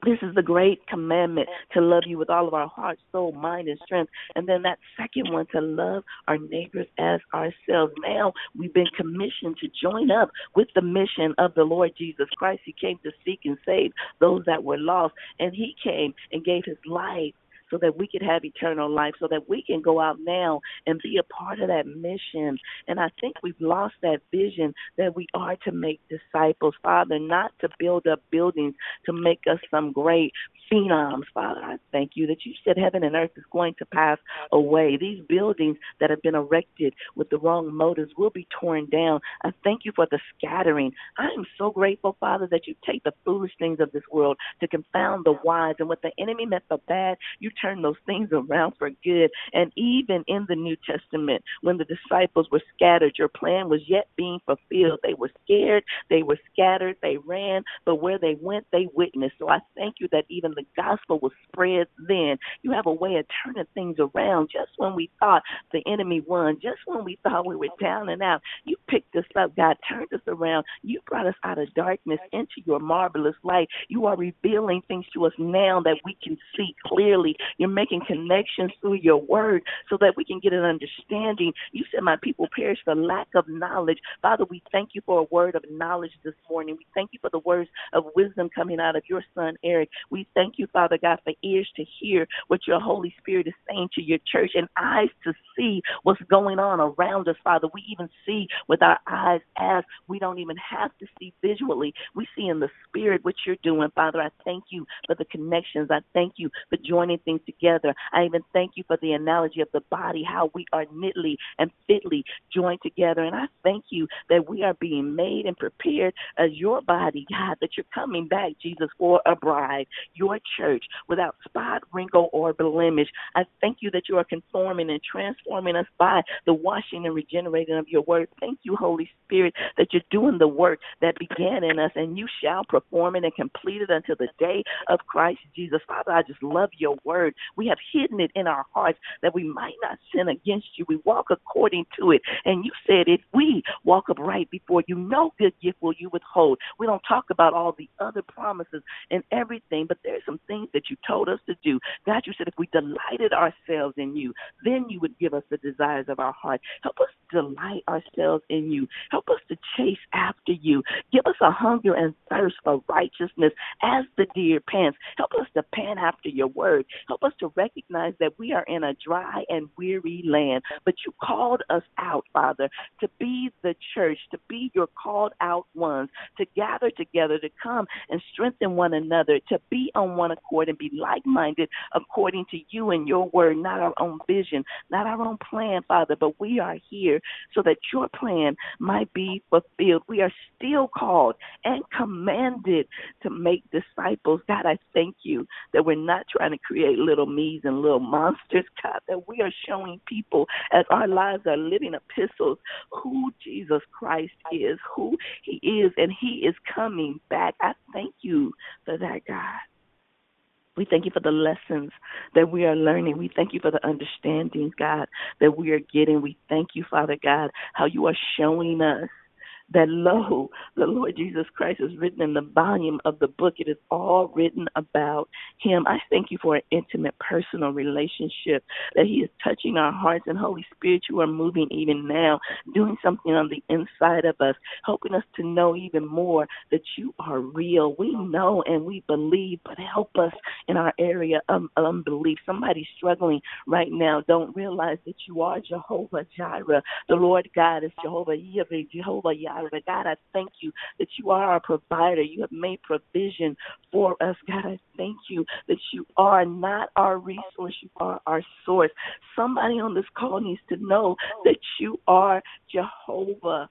This is the great commandment to love you with all of our heart, soul, mind, and strength. And then that second one to love our neighbors as ourselves. Now we've been commissioned to join up with the mission of the Lord Jesus Christ. He came to seek and save those that were lost, and He came and gave His life so that we could have eternal life, so that we can go out now and be a part of that mission. And I think we've lost that vision that we are to make disciples, Father, not to build up buildings to make us some great phenoms. Father, I thank you that you said heaven and earth is going to pass away. These buildings that have been erected with the wrong motives will be torn down. I thank you for the scattering. I am so grateful, Father, that you take the foolish things of this world to confound the wise. And what the enemy meant for bad, you turn those things around for good. And even in the New Testament, when the disciples were scattered, your plan was yet being fulfilled. They were scared, they were scattered, they ran, but where they went, they witnessed. So I thank you that even the gospel was spread then. You have a way of turning things around just when we thought the enemy won, just when we thought we were down and out. You picked us up, God turned us around. You brought us out of darkness into your marvelous light. You are revealing things to us now that we can see clearly. You're making connections through your word so that we can get an understanding. You said, My people perish for lack of knowledge. Father, we thank you for a word of knowledge this morning. We thank you for the words of wisdom coming out of your son, Eric. We thank you, Father God, for ears to hear what your Holy Spirit is saying to your church and eyes to see what's going on around us, Father. We even see with our eyes as we don't even have to see visually. We see in the spirit what you're doing, Father. I thank you for the connections. I thank you for joining things together. I even thank you for the analogy of the body, how we are knitly and fitly joined together. And I thank you that we are being made and prepared as your body, God, that you're coming back, Jesus, for a bride, your church, without spot, wrinkle, or blemish. I thank you that you are conforming and transforming us by the washing and regenerating of your word. Thank you, Holy Spirit, that you're doing the work that began in us, and you shall perform it and complete it until the day of Christ Jesus. Father, I just love your word. We have hidden it in our hearts that we might not sin against you. We walk according to it. And you said, if we walk upright before you, no good gift will you withhold. We don't talk about all the other promises and everything, but there's some things that you told us to do. God, you said if we delighted ourselves in you, then you would give us the desires of our heart. Help us delight ourselves in you. Help us to chase after you. Give us a hunger and thirst for righteousness as the deer pants. Help us to pant after your word. Help us to recognize that we are in a dry and weary land, but you called us out, Father, to be the church, to be your called out ones, to gather together, to come and strengthen one another, to be on one accord and be like minded according to you and your word, not our own vision, not our own plan, Father, but we are here so that your plan might be fulfilled. We are still called and commanded to make disciples. God, I thank you that we're not trying to create little me's and little monsters, God, that we are showing people as our lives are living epistles who Jesus Christ is, who he is, and he is coming back. I thank you for that, God. We thank you for the lessons that we are learning. We thank you for the understandings, God, that we are getting. We thank you, Father God, how you are showing us that lo, the Lord Jesus Christ is written in the volume of the book. It is all written about him. I thank you for an intimate, personal relationship that he is touching our hearts and Holy Spirit, you are moving even now, doing something on the inside of us, helping us to know even more that you are real. We know and we believe, but help us in our area of unbelief. Somebody struggling right now don't realize that you are Jehovah Jireh. The Lord God is Jehovah Yahweh, Jehovah Yahweh. But God, I thank you that you are our provider. You have made provision for us. God, I thank you that you are not our resource, you are our source. Somebody on this call needs to know that you are Jehovah.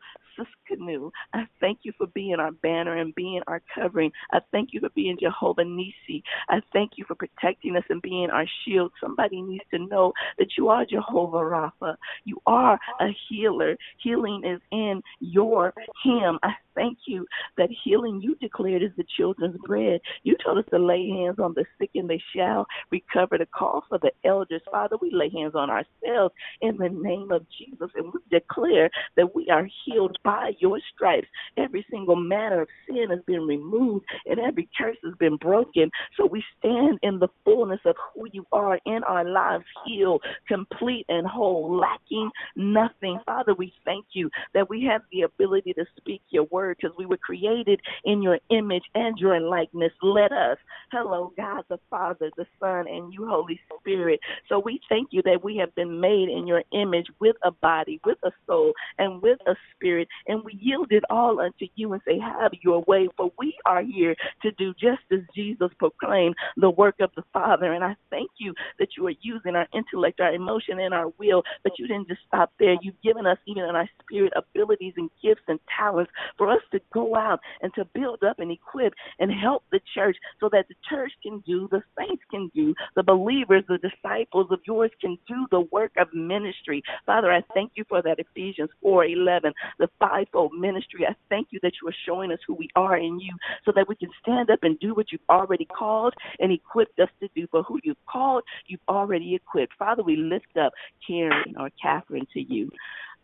Canoe. I thank you for being our banner and being our covering. I thank you for being Jehovah Nissi. I thank you for protecting us and being our shield. Somebody needs to know that you are Jehovah Rapha. You are a healer. Healing is in your him. I thank you that healing you declared is the children's bread. You told us to lay hands on the sick and they shall recover. The call for the elders, Father, we lay hands on ourselves in the name of Jesus and we declare that we are healed by your stripes. Every single manner of sin has been removed and every curse has been broken. So we stand in the fullness of who you are in our lives, healed, complete, and whole, lacking nothing. Father, we thank you that we have the ability to speak your word because we were created in your image and your likeness. Let us, hello, God the Father, the Son, and you, Holy Spirit. So we thank you that we have been made in your image with a body, with a soul, and with a spirit and we yield it all unto you and say, Have your way, for we are here to do just as Jesus proclaimed the work of the Father. And I thank you that you are using our intellect, our emotion, and our will, but you didn't just stop there. You've given us, even in our spirit, abilities and gifts and talents for us to go out and to build up and equip and help the church so that the church can do, the saints can do, the believers, the disciples of yours can do the work of ministry. Father, I thank you for that Ephesians 4:11, the fivefold ministry. I thank you that you are showing us who we are in you so that we can stand up and do what you've already called and equipped us to do. For who you've called, you've already equipped. Father, we lift up Karen or Catherine to you.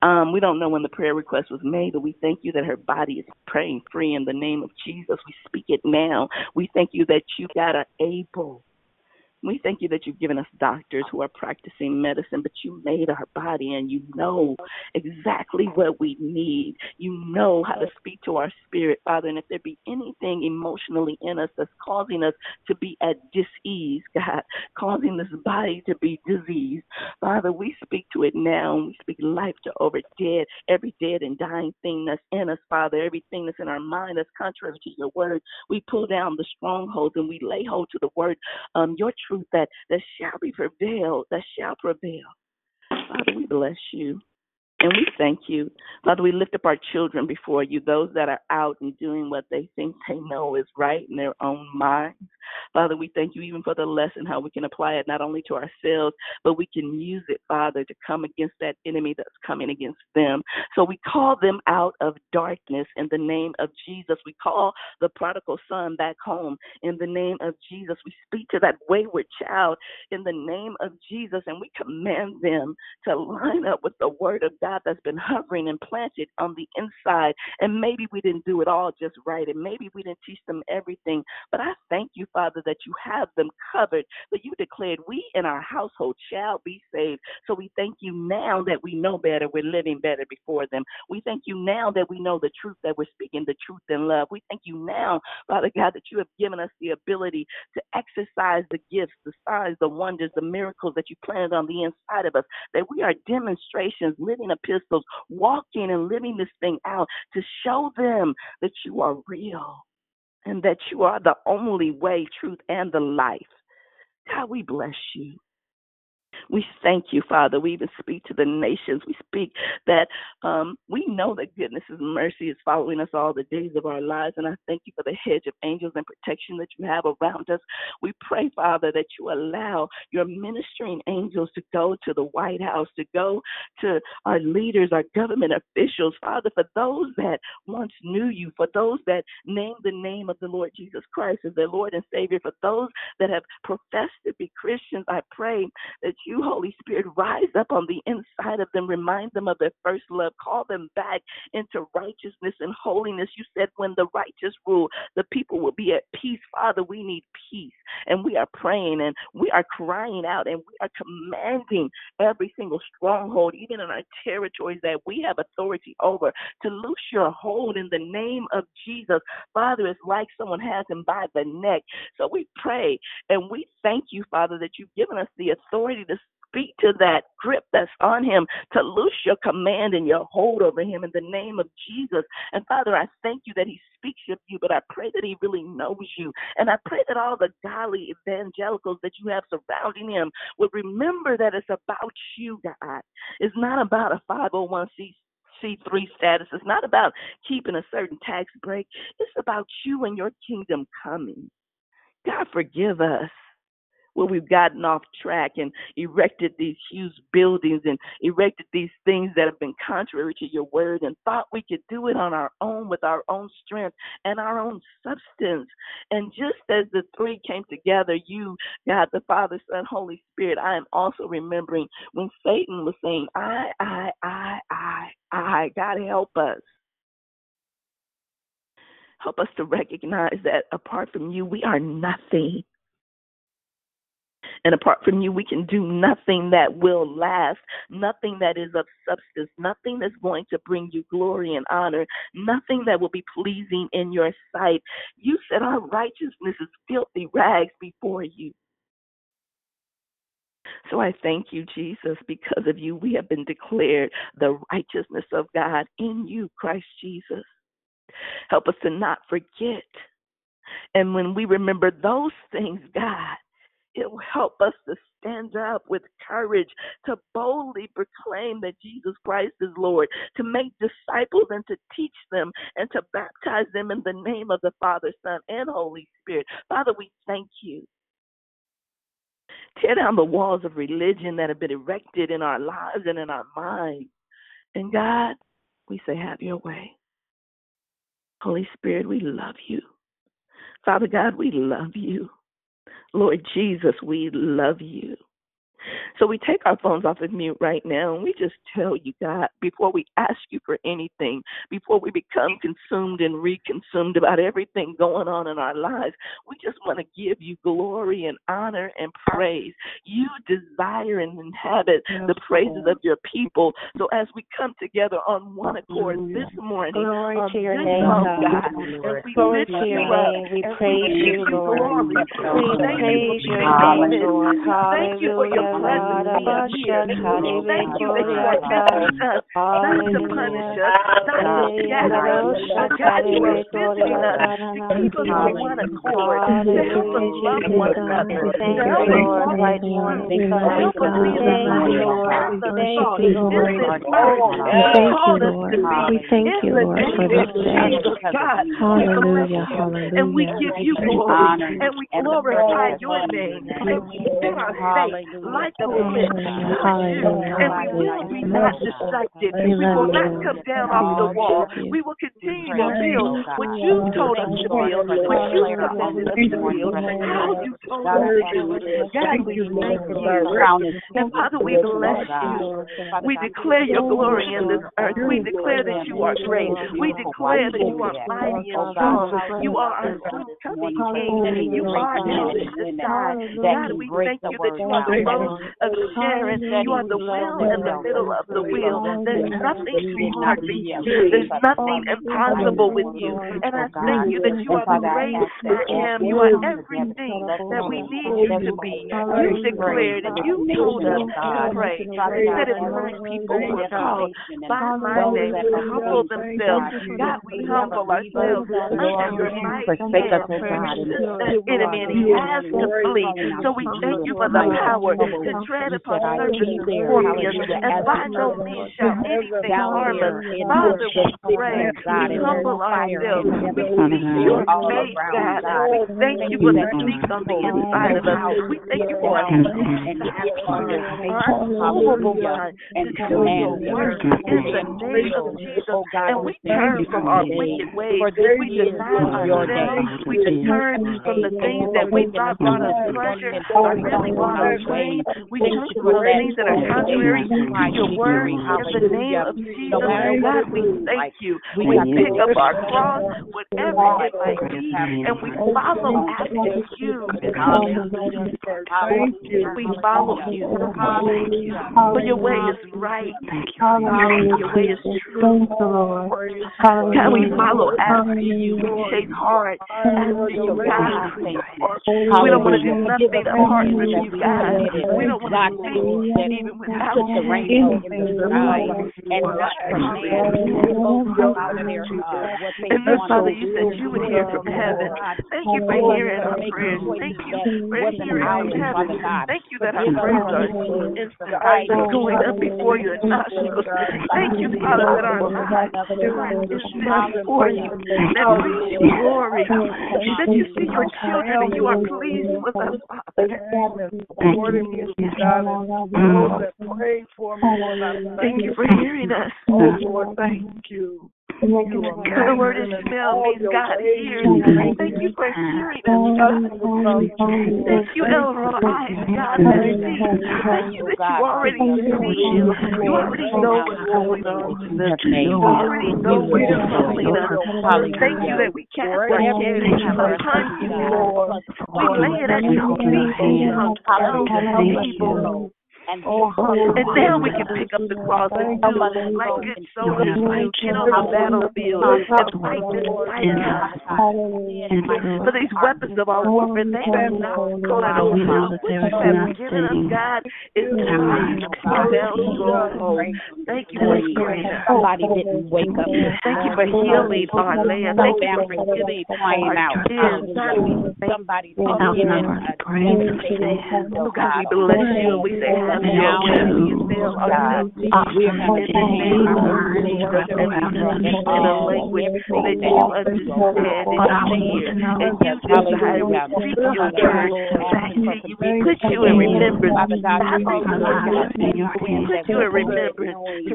Um, we don't know when the prayer request was made, but we thank you that her body is praying free in the name of Jesus. We speak it now. We thank you that you got her able we thank you that you've given us doctors who are practicing medicine, but you made our body and you know exactly what we need. You know how to speak to our spirit, Father. And if there be anything emotionally in us that's causing us to be at dis-ease, God, causing this body to be diseased, Father, we speak to it now. We speak life to over dead, every dead and dying thing that's in us, Father, everything that's in our mind that's contrary to your word. We pull down the strongholds and we lay hold to the word, um, your truth truth that, that shall be prevailed, that shall prevail. Father, we bless you. And we thank you. Father, we lift up our children before you, those that are out and doing what they think they know is right in their own minds. Father, we thank you even for the lesson, how we can apply it not only to ourselves, but we can use it, Father, to come against that enemy that's coming against them. So we call them out of darkness in the name of Jesus. We call the prodigal son back home in the name of Jesus. We speak to that wayward child in the name of Jesus, and we command them to line up with the word of God that's been hovering and planted on the inside. And maybe we didn't do it all just right, and maybe we didn't teach them everything, but I thank you, Father, that you have them covered, that you declared we in our household shall be saved. So we thank you now that we know better, we're living better before them. We thank you now that we know the truth, that we're speaking the truth in love. We thank you now, Father God, that you have given us the ability to exercise the gifts, the signs, the wonders, the miracles that you planted on the inside of us, that we are demonstrations, living epistles, walking and living this thing out to show them that you are real and that you are the only way, truth, and the life. God, we bless you. We thank you, Father. We even speak to the nations. We speak that um, we know that goodness and mercy is following us all the days of our lives. And I thank you for the hedge of angels and protection that you have around us. We pray, Father, that you allow your ministering angels to go to the White House, to go to our leaders, our government officials, Father, for those that once knew you, for those that named the name of the Lord Jesus Christ as their Lord and Savior, for those that have professed to be Christians, I pray that you, Holy Spirit, rise up on the inside of them, remind them of their first love, call them back into righteousness and holiness. You said when the righteous rule, the people will be at peace. Father, we need peace. And we are praying and we are crying out and we are commanding every single stronghold, even in our territories that we have authority over, to loose your hold in the name of Jesus. Father, it's like someone has him by the neck. So we pray and we thank you, Father, that you've given us the authority to speak to that grip that's on him to loose your command and your hold over him in the name of Jesus. And Father, I thank you that he speaks of you, but I pray that he really knows you. And I pray that all the godly evangelicals that you have surrounding him would remember that it's about you, God. It's not about a 501c C3 status. It's not about keeping a certain tax break. It's about you and your kingdom coming. God, forgive us where we've gotten off track and erected these huge buildings and erected these things that have been contrary to your word and thought we could do it on our own with our own strength and our own substance. And just as the three came together, you, God, the Father, Son, Holy Spirit, I am also remembering when Satan was saying, I, I, I, I, I, God help us. Help us to recognize that apart from you, we are nothing. And apart from you, we can do nothing that will last, nothing that is of substance, nothing that's going to bring you glory and honor, nothing that will be pleasing in your sight. You said our righteousness is filthy rags before you. So I thank you, Jesus, because of you, we have been declared the righteousness of God in you, Christ Jesus. Help us to not forget. And when we remember those things, God, it will help us to stand up with courage to boldly proclaim that Jesus Christ is Lord, to make disciples and to teach them and to baptize them in the name of the Father, Son, and Holy Spirit. Father, we thank you. Tear down the walls of religion that have been erected in our lives and in our minds. And God, we say, have your way. Holy Spirit, we love you. Father God, we love you. Lord Jesus, we love you. So we take our phones off of mute right now and we just tell you, God, before we ask you for anything, before we become consumed and reconsumed about everything going on in our lives, we just want to give you glory and honor and praise. You desire and inhabit the praises of your people. So as we come together on one accord this morning, glory on to your name, God. God, we Glory lift to your you up, name. We praise you, Lord. glory. We Thank you praise your name, Lord. Thank you for your Hallelujah. presence being here. We thank you that you are visiting us, not to punish us, not to scatter us, God, you are visiting us to keep us on one accord, to help us love one another, to help us Lord, walk right in now. We help us be the thank light you, Lord. the We thank salt you, Lord. this earth We you called us to be. We thank you, Lord, for this day. Jesus, God, we Hallelujah, and we give you glory and we glorify your name and we set our faith like a flint and we will be not distracted. We We will not come down off the wall. We will continue to build what you told us to build, what you commanded us to build, how you told us to do it. God, we thank you. And Father, we bless you. We declare your glory in this earth. We declare that you are great. We declare that you are mighty and strong. You are our soon coming King. You are El Shaddai. God, we thank you that you are the of Sharon. You are the wheel in the middle of the wheel. There's nothing too hard for you. There's nothing impossible with you. And I thank you that you are the great I am. You are everything that we need you to be. You declared and you told us to pray. You said if my people who are called by my name would humble themselves, God, we humble ourselves under your mighty hand. The enemy and he has to flee. So we thank you for the power to tread upon serpents and scorpions, and by no means shall anything harm us. Father, we pray, we humble ourselves. We seek your face, God. We thank you for the seek on the inside of us. We thank you for a unmovable mind to do your work in the name of Jesus. And we turn from our wicked ways. We deny ourselves. We turn from the things that we thought brought us pleasure or really brought us pain. We turn from the things that are contrary to your word in the name of Jesus. God, we thank you. We pick up our cross, whatever it might be, and we follow after you. We follow you. For your way is right. Thank you, Your way is true. God, we follow after you. We chase hard after you, God. We don't want to do nothing apart from you, God. We don't want to think even without you. And then, Father, you said you would hear from heaven. Thank you for hearing our prayers. Thank you for hearing from heaven. Thank you that our prayers are instant, going up before your nostrils. Thank you, Father, that our lives instant before you. That brings you glory. That you see your children and you are pleased with us, Father. Thank you for hearing us. Thank you. The word Ishmael means God hears. Thank you for hearing us, God. Thank you, El Roi, God that sees. Thank you. that you already see. You. already know what's going on. You already know where you're calling us. Thank you that we cast our cares upon you, Lord. We lay it at your feet and you don't tell people. And now we can pick up the cross and do like good. soldiers do, get on the battlefield and fight this fight, God. For these weapons of our warfare, they are not carnal. What you have given us, God, is mighty to pull down strongholds. Thank you for grace. Somebody didn't wake up. Thank you for healing our land. Thank you for forgiving our sins. God, we thank Somebody Without didn't number of praise, we Oh God, we bless you and we say, have your. You still are good. We're In the name of Jesus, and in a language that you understand and you hear, and you desire, we speak your word back to you. We put you in remembrance, not all the God. We put you in remembrance to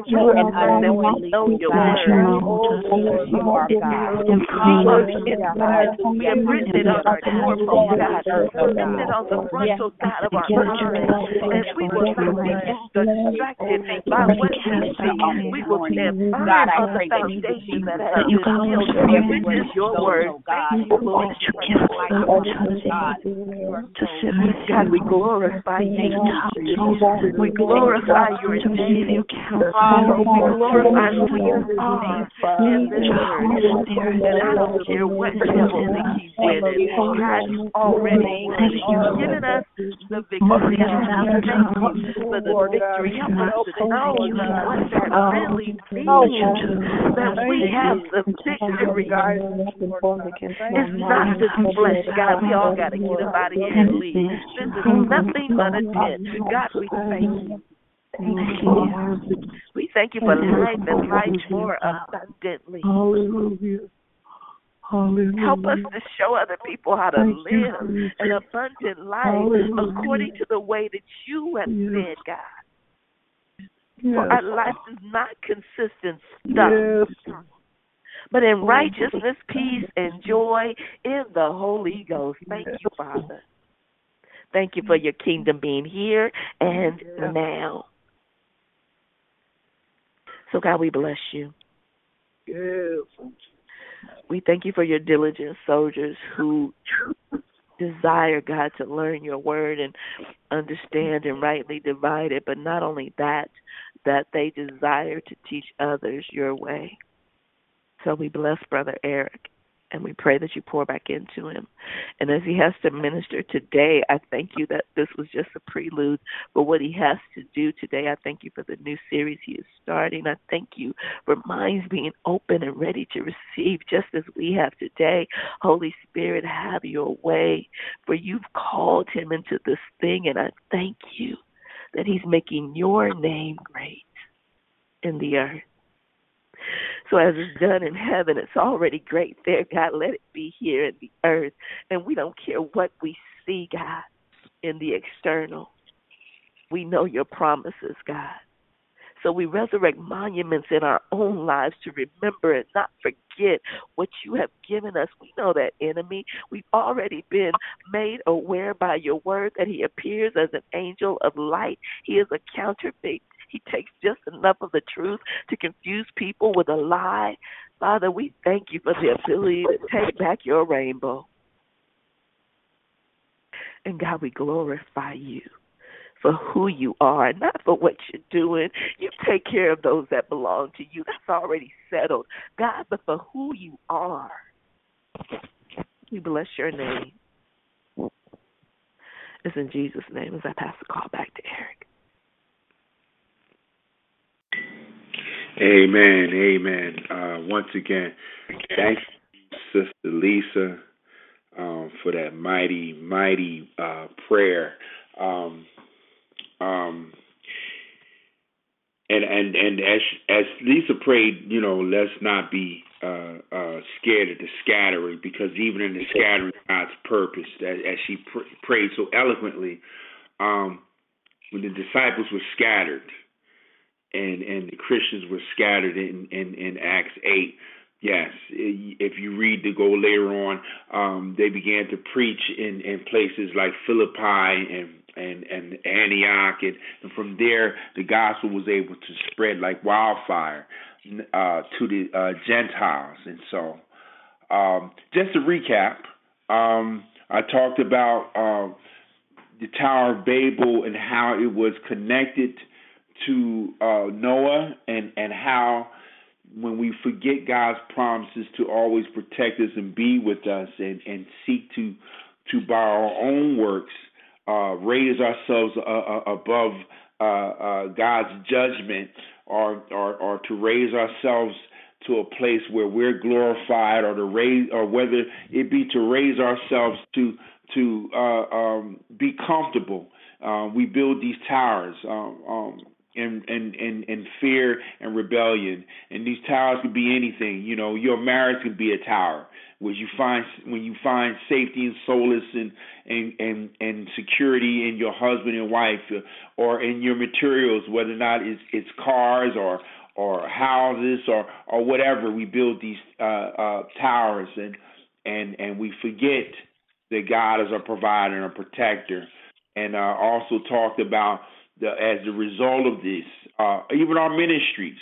that we know your word. you are God. We. We have written it on our doorpost, God. Written it on the frontal side of our mind. We will distracted by what we see. We will stand firm on the foundation that has been built, which is your word. Thank you, Lord. that you give us the opportunity to sit God, we glorify you. talk, ah, We glorify your to receive name. Ah, we glorify who you are in this word. Spirit, And I don't care what devil thinks he's winning. God already won. You've given us the victory. Oh, thank you for the victory. Help us to know what that really means. That we have the victory. It's not this flesh, God. We all got to get up out of here and leave. This is nothing but a tent. God, we thank you. We thank you for life and life more abundantly. Hallelujah. Hallelujah. Help us to show other people how to Thank live Jesus. an abundant life Hallelujah. according to the way that you have Yes. said, God. Yes. For our life is not consistent stuff, Yes. but in righteousness, peace, and joy in the Holy Ghost. Thank you, Father. Thank you for your kingdom being here and Yes. now. So, God, we bless you. Yes. We thank you for your diligent soldiers who desire, God, to learn your word and understand and rightly divide it. But not only that, that they desire to teach others your way. So we bless Brother Eric and we pray that you pour back into him. And as he has to minister today, I thank you that this was just a prelude for what he has to do today. I thank you for the new series he is starting. I thank you for minds being open and ready to receive just as we have today. Holy Spirit, have your way, for you've called him into this thing, and I thank you that he's making your name great in the earth. So as it's done in heaven, it's already great there, God. Let it be here in the earth. And we don't care what we see, God, in the external. We know your promises, God. So we resurrect monuments in our own lives to remember and not forget what you have given us. We know that enemy. We've already been made aware by your word that he appears as an angel of light. He is a counterfeit. He takes just enough of the truth to confuse people with a lie. Father, we thank you for the ability to take back your rainbow. And God, we glorify you for who you are, not for what you're doing. You take care of those that belong to you. That's already settled. God, but for who you are. We bless your name. It's in Jesus' name as I pass the call back to Eric. Amen. Amen. Uh, once again, thank you, Sister Lisa, um, for that mighty, mighty uh, prayer. Um, um, and and and as as Lisa prayed, you know, let's not be uh, uh, scared of the scattering, because even in the scattering, God's purpose. As, as she pr- prayed so eloquently, um, when the disciples were scattered, and and the Christians were scattered in in, in Acts eight. Yes, if you read to go later on, um, they began to preach in, in places like Philippi and and and Antioch, and, and from there the gospel was able to spread like wildfire uh, to the uh, Gentiles. And so, um, just to recap, um, I talked about um, the Tower of Babel and how it was connected to uh, Noah and and how when we forget God's promises to always protect us and be with us and and seek to to by our own works uh, raise ourselves uh, uh above uh, uh, God's judgment or, or or to raise ourselves to a place where we're glorified or to raise or whether it be to raise ourselves to to uh, um, be comfortable. Uh, we build these towers um, um, in, and, and, in fear and rebellion, and these towers could be anything. You know, your marriage could be a tower where you find when you find safety and solace and and and, and security in your husband and wife, or in your materials, whether or not it's it's cars or or houses or or whatever. We build these uh, uh, towers and and and we forget that God is a provider and a protector. And uh, also talked about the as the result of this, uh, even our ministries.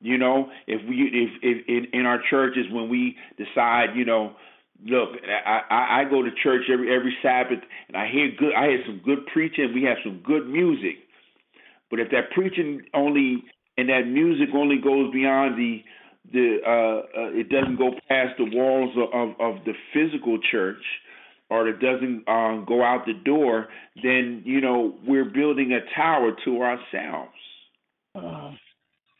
You know, if we if, if in, in our churches when we decide, you know, look, I, I I go to church every every Sabbath and I hear good I hear some good preaching, we have some good music. But if that preaching only and that music only goes beyond the the uh, uh, it doesn't go past the walls of, of, of the physical church or it doesn't um, go out the door, then you know we're building a tower to ourselves. Uh.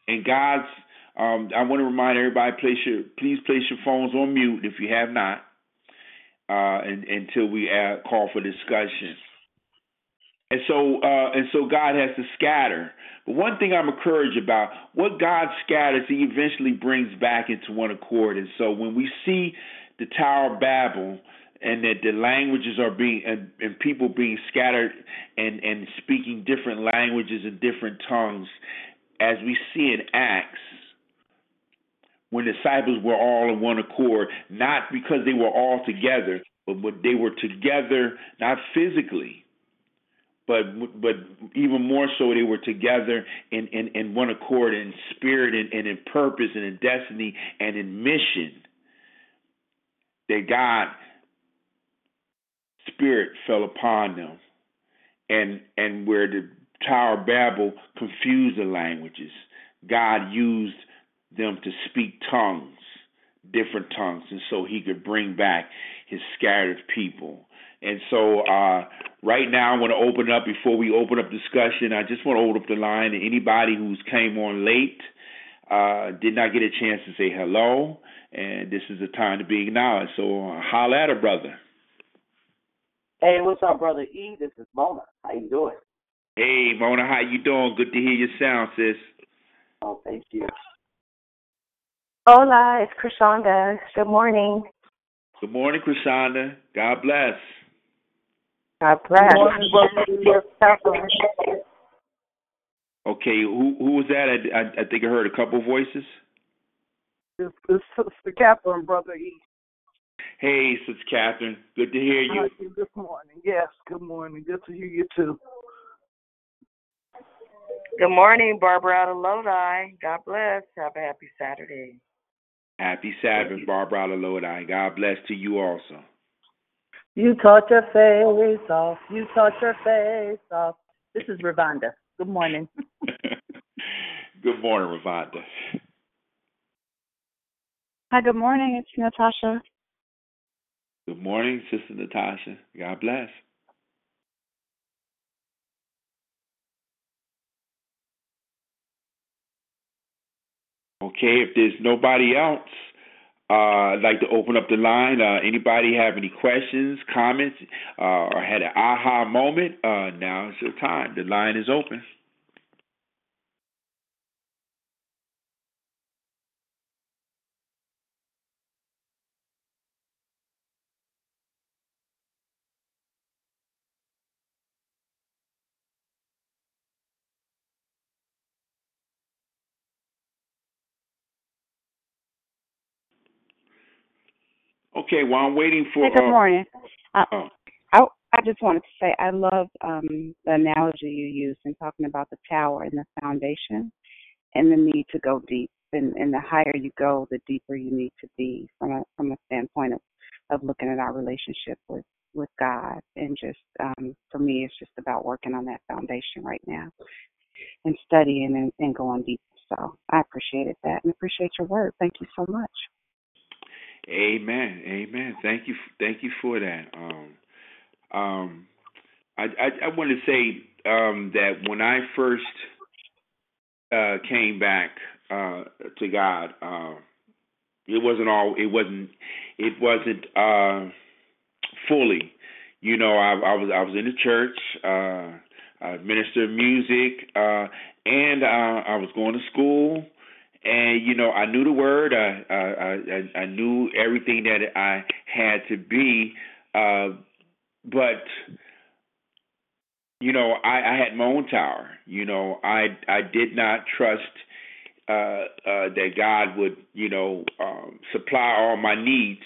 And God's, um, I want to remind everybody, place your please place your phones on mute if you have not, uh, and, until we add, call for discussion. And so, uh, and so God has to scatter. But one thing I'm encouraged about, what God scatters, He eventually brings back into one accord. And so, when we see the Tower of Babel, and that the languages are being and, and people being scattered and and speaking different languages and different tongues, as we see in Acts, when disciples were all in one accord, not because they were all together, but, but they were together not physically but but even more so they were together in, in, in one accord in spirit and, and in purpose and in destiny and in mission that God spirit fell upon them and and where the Tower of Babel confused the languages God used them to speak tongues different tongues and so he could bring back his scattered people and so uh, right now, I want to open up before we open up discussion. I just want to open up the line to anybody who's came on late, uh, did not get a chance to say hello, and this is the time to be acknowledged. So uh, holla at a brother. Hey, what's up, brother E? This is Mona. How you doing? Hey, Mona, how you doing? Good to hear your sound, sis. Oh, thank you. Hola, it's Krishanda. Good morning. Good morning, Krishanda. God bless. God bless. Okay, who who was that? I, I, I think I heard a couple voices. It's, it's Sister Catherine, Brother E. Hey, Sister Catherine. Good to hear you. you. Good morning. Yes, good morning. Good to hear you too. Good morning, Barbara out of Lodi. God bless. Have a happy Saturday. Happy Sabbath, Barbara out of Lodi. God bless to you also. You taught your face off. You taught your face off. This is Ravonda. Good morning. good morning, Ravonda. Hi, good morning. It's Natasha. Good morning, Sister Natasha. God bless. Okay, if there's nobody else, uh, I'd like to open up the line. Uh, anybody have any questions, comments, uh, or had an aha moment? Uh, now is your time. The line is open. Okay, while I'm waiting for. Hey, good uh, morning. Uh, oh. I I just wanted to say I love um, the analogy you used in talking about the tower and the foundation, and the need to go deep. And, and the higher you go, the deeper you need to be from a from a standpoint of of looking at our relationship with with God, and just um, for me, it's just about working on that foundation right now, and studying and, and going deep. So I appreciated that and appreciate your word. Thank you so much. Amen. Amen. Thank you. Thank you for that. Um, um, I, I, I want to say um, that when I first uh, came back uh, to God, uh, it wasn't all. It wasn't. It wasn't uh, fully. You know, I, I was I was in the church. Uh, I ministered music, uh, and uh, I was going to school and you know I knew the word. I I I, I knew everything that I had to be, uh, but you know I, I had my own tower. You know I I did not trust uh, uh, that God would you know um, supply all my needs.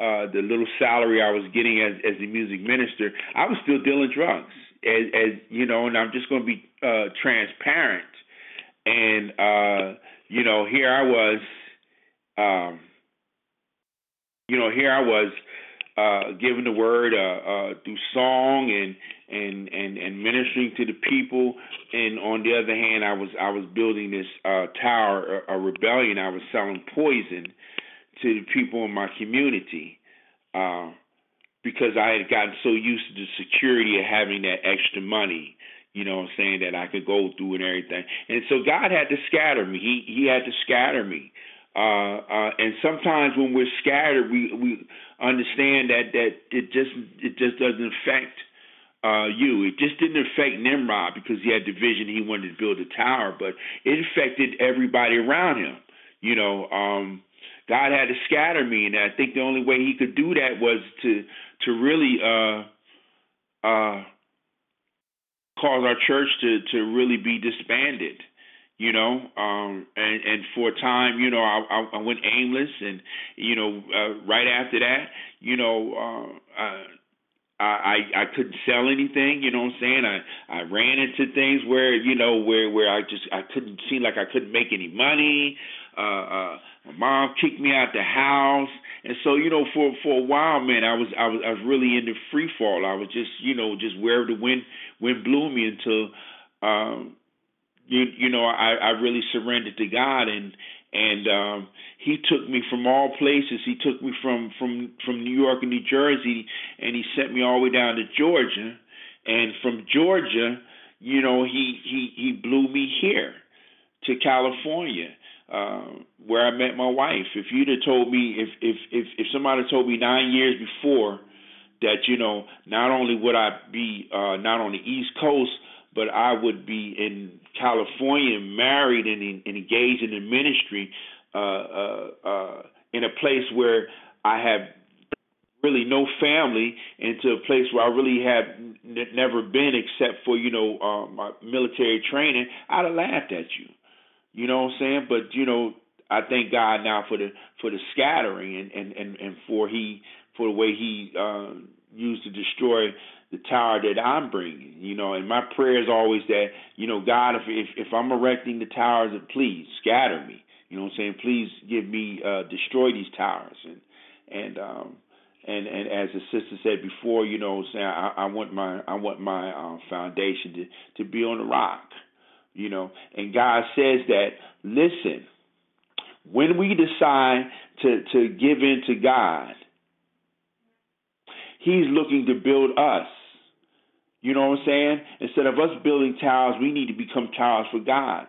Uh, the little salary I was getting as as a music minister, I was still dealing drugs. As, as you know, and I'm just going to be uh, transparent and uh you know, here I was, um, you know, here I was uh, giving the word uh, uh, through song and and and and ministering to the people, and on the other hand, I was I was building this uh, tower, a, rebellion. I was selling poison to the people in my community. Uh, because I had gotten so used to the security of having that extra money you know what I'm saying, that I could go through and everything. And so God had to scatter me. He he had to scatter me. Uh, uh, and sometimes when we're scattered, we we understand that that it just it just doesn't affect uh, you. It just didn't affect Nimrod because he had the vision he wanted to build a tower, but it affected everybody around him. You know, um, God had to scatter me, and I think the only way He could do that was to to really uh, uh, cause our church to to really be disbanded you know um and and for a time you know i i went aimless and you know uh, right after that you know uh I, I I couldn't sell anything, you know what I'm saying? I I ran into things where you know where where I just I couldn't seem like I couldn't make any money. Uh, uh, my mom kicked me out the house, and so you know for for a while, man, I was I was I was really in the free fall. I was just you know just wherever the wind wind blew me until um, you you know I I really surrendered to God and and um he took me from all places. He took me from from from New York and New Jersey and he sent me all the way down to Georgia. And from Georgia you know he he he blew me here to California uh, where I met my wife. If you'd have told me if if if if somebody told me 9 years before that you know not only would I be uh not on the east coast but I would be in California, married and, and engaged in the ministry uh, uh, uh, in a place where I have really no family, into a place where I really have n- never been except for you know uh, my military training. I'd have laughed at you. You know what I'm saying? But you know, I thank God now for the for the scattering and and and, and for he for the way he uh, used to destroy the tower that I'm bringing. You know, and my prayer is always that, you know, God, if if, if I'm erecting the towers, please scatter me. You know what I'm saying? Please give me uh, destroy these towers and and um and and as the sister said before, you know, saying I, I want my I want my uh, foundation to to be on the rock, you know. And God says that listen, when we decide to to give in to God, He's looking to build us. You know what I'm saying? Instead of us building towers, we need to become towers for God.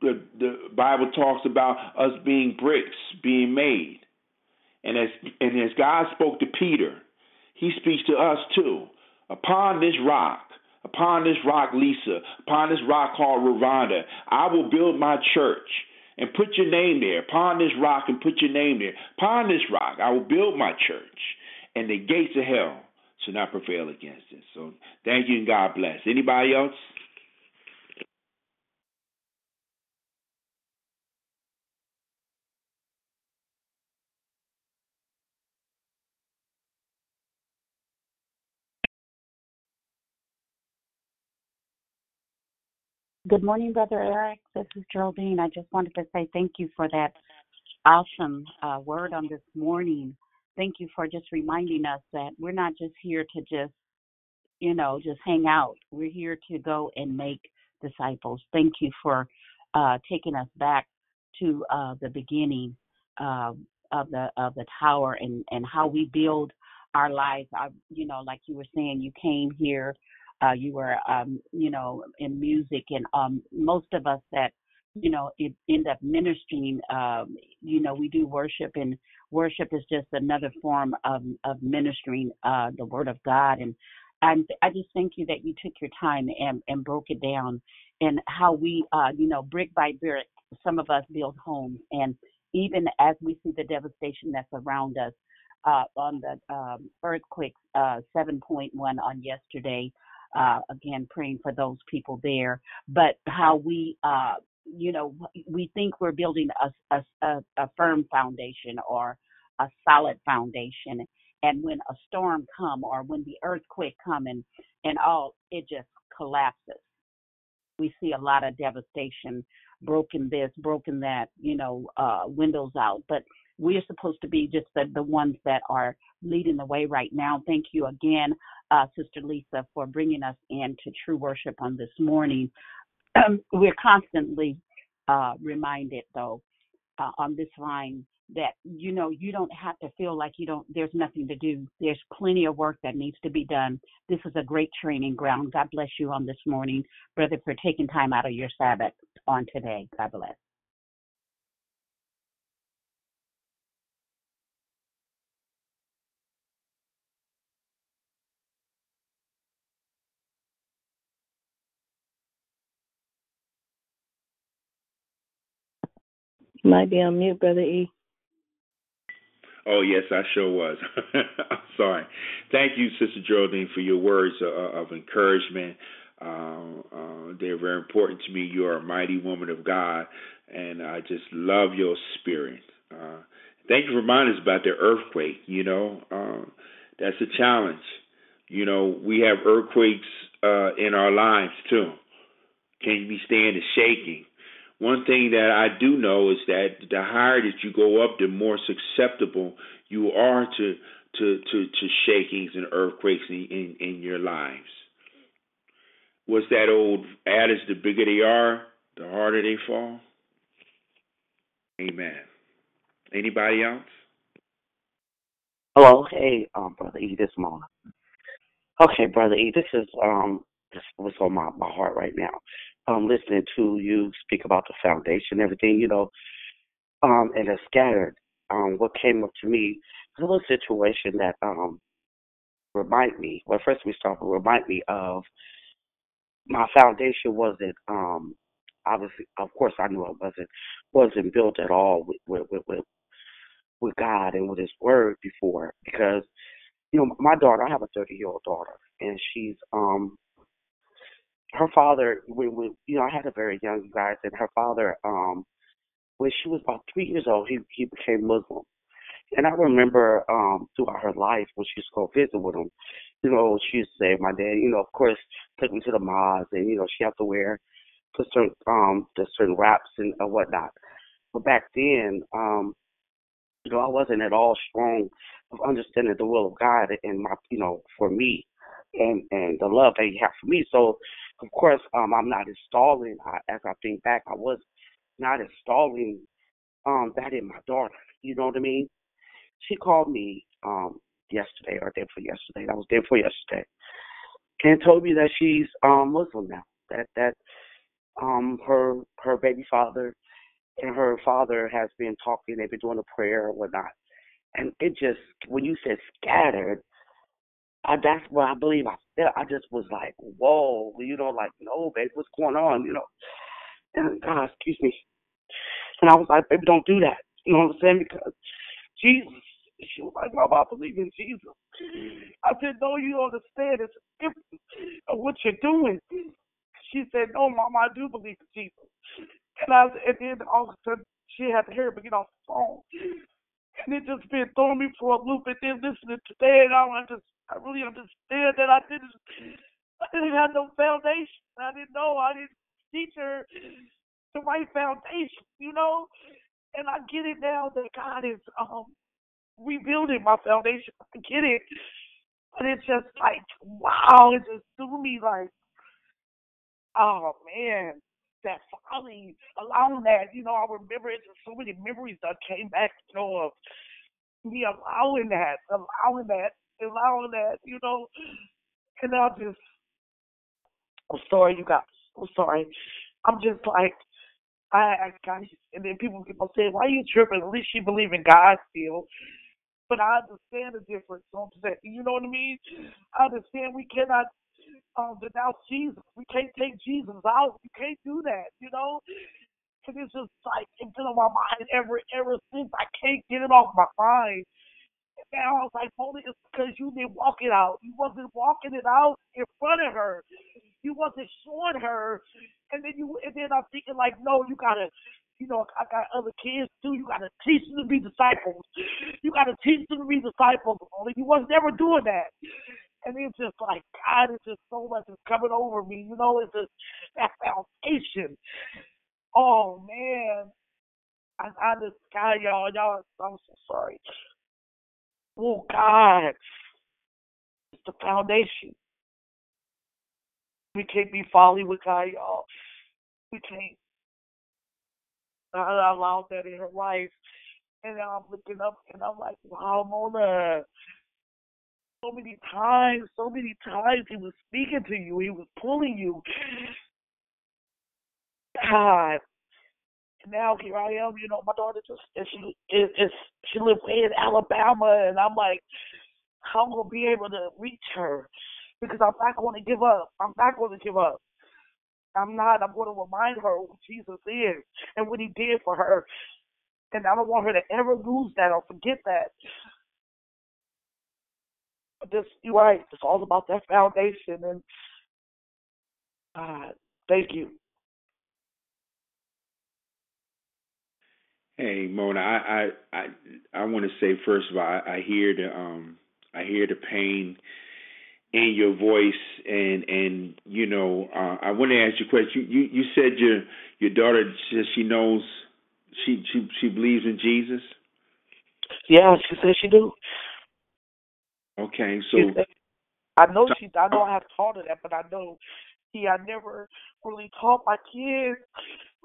The, the Bible talks about us being bricks being made. And as and as God spoke to Peter, he speaks to us too. Upon this rock, upon this rock, Lisa, upon this rock called Ravonda, I will build my church and put your name there. Upon this rock and put your name there. Upon this rock, I will build my church, and the gates of hell shall not prevail against it. So thank you and God bless. Anybody else? Good morning, Brother Eric. This is Geraldine. I just wanted to say thank you for that awesome uh, word on this morning. Thank you for just reminding us that we're not just here to just, you know, just hang out. We're here to go and make disciples. Thank you for uh, taking us back to uh, the beginning uh, of the of the tower and and how we build our lives. I, you know, like you were saying, you came here, uh, you were, um, you know, in music, and um, most of us that, you know, it, end up ministering. Um, you know, we do worship, and worship is just another form of of ministering uh, the Word of God. And and I just thank you that you took your time and and broke it down, and how we, uh, you know, brick by brick, some of us build homes, and even as we see the devastation that's around us uh, on the um, earthquake uh, 7.1 on yesterday. Uh, again, praying for those people there, but how we, uh, you know, we think we're building a, a, a firm foundation or a solid foundation, and when a storm come or when the earthquake come and and all, it just collapses. We see a lot of devastation, broken this, broken that, you know, uh, windows out, but we're supposed to be just the, the ones that are leading the way right now. Thank you again, uh, Sister Lisa, for bringing us into true worship on this morning. Um, we're constantly uh, reminded, though, uh, on this line that you know you don't have to feel like you don't there's nothing to do. There's plenty of work that needs to be done. This is a great training ground. God bless you on this morning brother for taking time out of your sabbath on today. God bless You might be on mute, Brother E. Oh, yes, I sure was. I'm sorry. Thank you, Sister Geraldine, for your words of, of encouragement. Uh, uh, they're very important to me. You are a mighty woman of God, and I just love your spirit. Uh, thank you for reminding us about the earthquake. You know, uh, that's a challenge. You know, we have earthquakes uh, in our lives too. Can we stand the shaking? One thing that I do know is that the higher that you go up, the more susceptible you are to to to, to shakings and earthquakes in, in, in your lives. What's that old adage? The bigger they are, the harder they fall. Amen. Anybody else? Hello, hey, um, brother E, this morning. Okay, brother E, this is um, this what's on my my heart right now um, listening to you speak about the foundation, everything, you know, um, and it's scattered. Um, what came up to me a little situation that um remind me. Well, first we start with remind me of my foundation wasn't um obviously of course I knew it wasn't wasn't built at all with with with, with, with God and with His Word before because you know my daughter I have a 30 year old daughter and she's um her father when, when you know I had a very young guys and her father um when she was about three years old he he became Muslim. And I remember um throughout her life when she used to go visit with him you know she used to say my dad you know of course took me to the mosque and you know she had to wear the certain um the certain wraps and uh, whatnot. But back then um you know I wasn't at all strong of understanding the will of God and my you know for me and and the love that he had for me. So of course, um, I'm not installing. I, as I think back, I was not installing um that in my daughter. You know what I mean? She called me um yesterday or day for yesterday. That was day for yesterday, and told me that she's um Muslim now. That that um her her baby father and her father has been talking. They've been doing a prayer or whatnot. And it just when you said scattered, I, that's what I believe I felt. I just was like, whoa, you know, like, no, baby, what's going on, you know? And God, excuse me. And I was like, baby, don't do that. You know what I'm saying? Because Jesus, she was like, Mom, I believe in Jesus. I said, no, you don't understand. It's different what you're doing. She said, no, Mom, I do believe in Jesus. And I, and then all of a sudden, she had to hear me get off the phone. And it just been throwing me for a loop. And then listening today, and I just I really understand that I didn't I didn't have no foundation. I didn't know. I didn't teach her the right foundation, you know. And I get it now that God is um rebuilding my foundation. I get it. But it's just like, wow, it just threw me like, oh man, that finally allowing that, you know, I remember it so many memories that came back, you know, of me allowing that, allowing that, allowing that, you know. And I just I'm sorry you guys. I'm sorry. I'm just like I, I got and then people keep on saying, Why are you tripping? At least you believe in God still. But I understand the difference. So I'm saying, you know what I mean? I understand we cannot um, denounce Jesus. We can't take Jesus out. We can't do that, you know? And it's just like it's been on my mind ever ever since. I can't get it off my mind. Now I was like, only it's because you didn't walk it out. You wasn't walking it out in front of her. You wasn't showing her. And then you and then I'm thinking like, no, you gotta you know, I got other kids too. You got to teach them to be disciples. You got to teach them to be disciples. Only you was never doing that. And it's just like God, it's just so much is coming over me. You know, it's just that foundation. Oh man, I, I just God, y'all, y'all, I'm so sorry. Oh God, it's the foundation. We can't be folly with God, y'all. We can't. I allowed that in her life. And now I'm looking up and I'm like, wow, Mona. So many times, so many times he was speaking to you. He was pulling you. God. And now here I am, you know, my daughter just and she is, is she lives way in Alabama and I'm like, how am gonna be able to reach her? Because I'm not gonna give up. I'm not gonna give up. I'm not. I'm going to remind her who Jesus is and what He did for her, and I don't want her to ever lose that or forget that. This, you're right. It's all about that foundation, and God, thank you. Hey Mona, I I I, I want to say first of all, I, I hear the um I hear the pain in your voice and and you know uh, I want to ask you a question. You, you you said your your daughter says she knows she she she believes in Jesus. Yeah, she says she do. Okay, so said, I know she. I know I have taught her that, but I know he. I never really taught my kids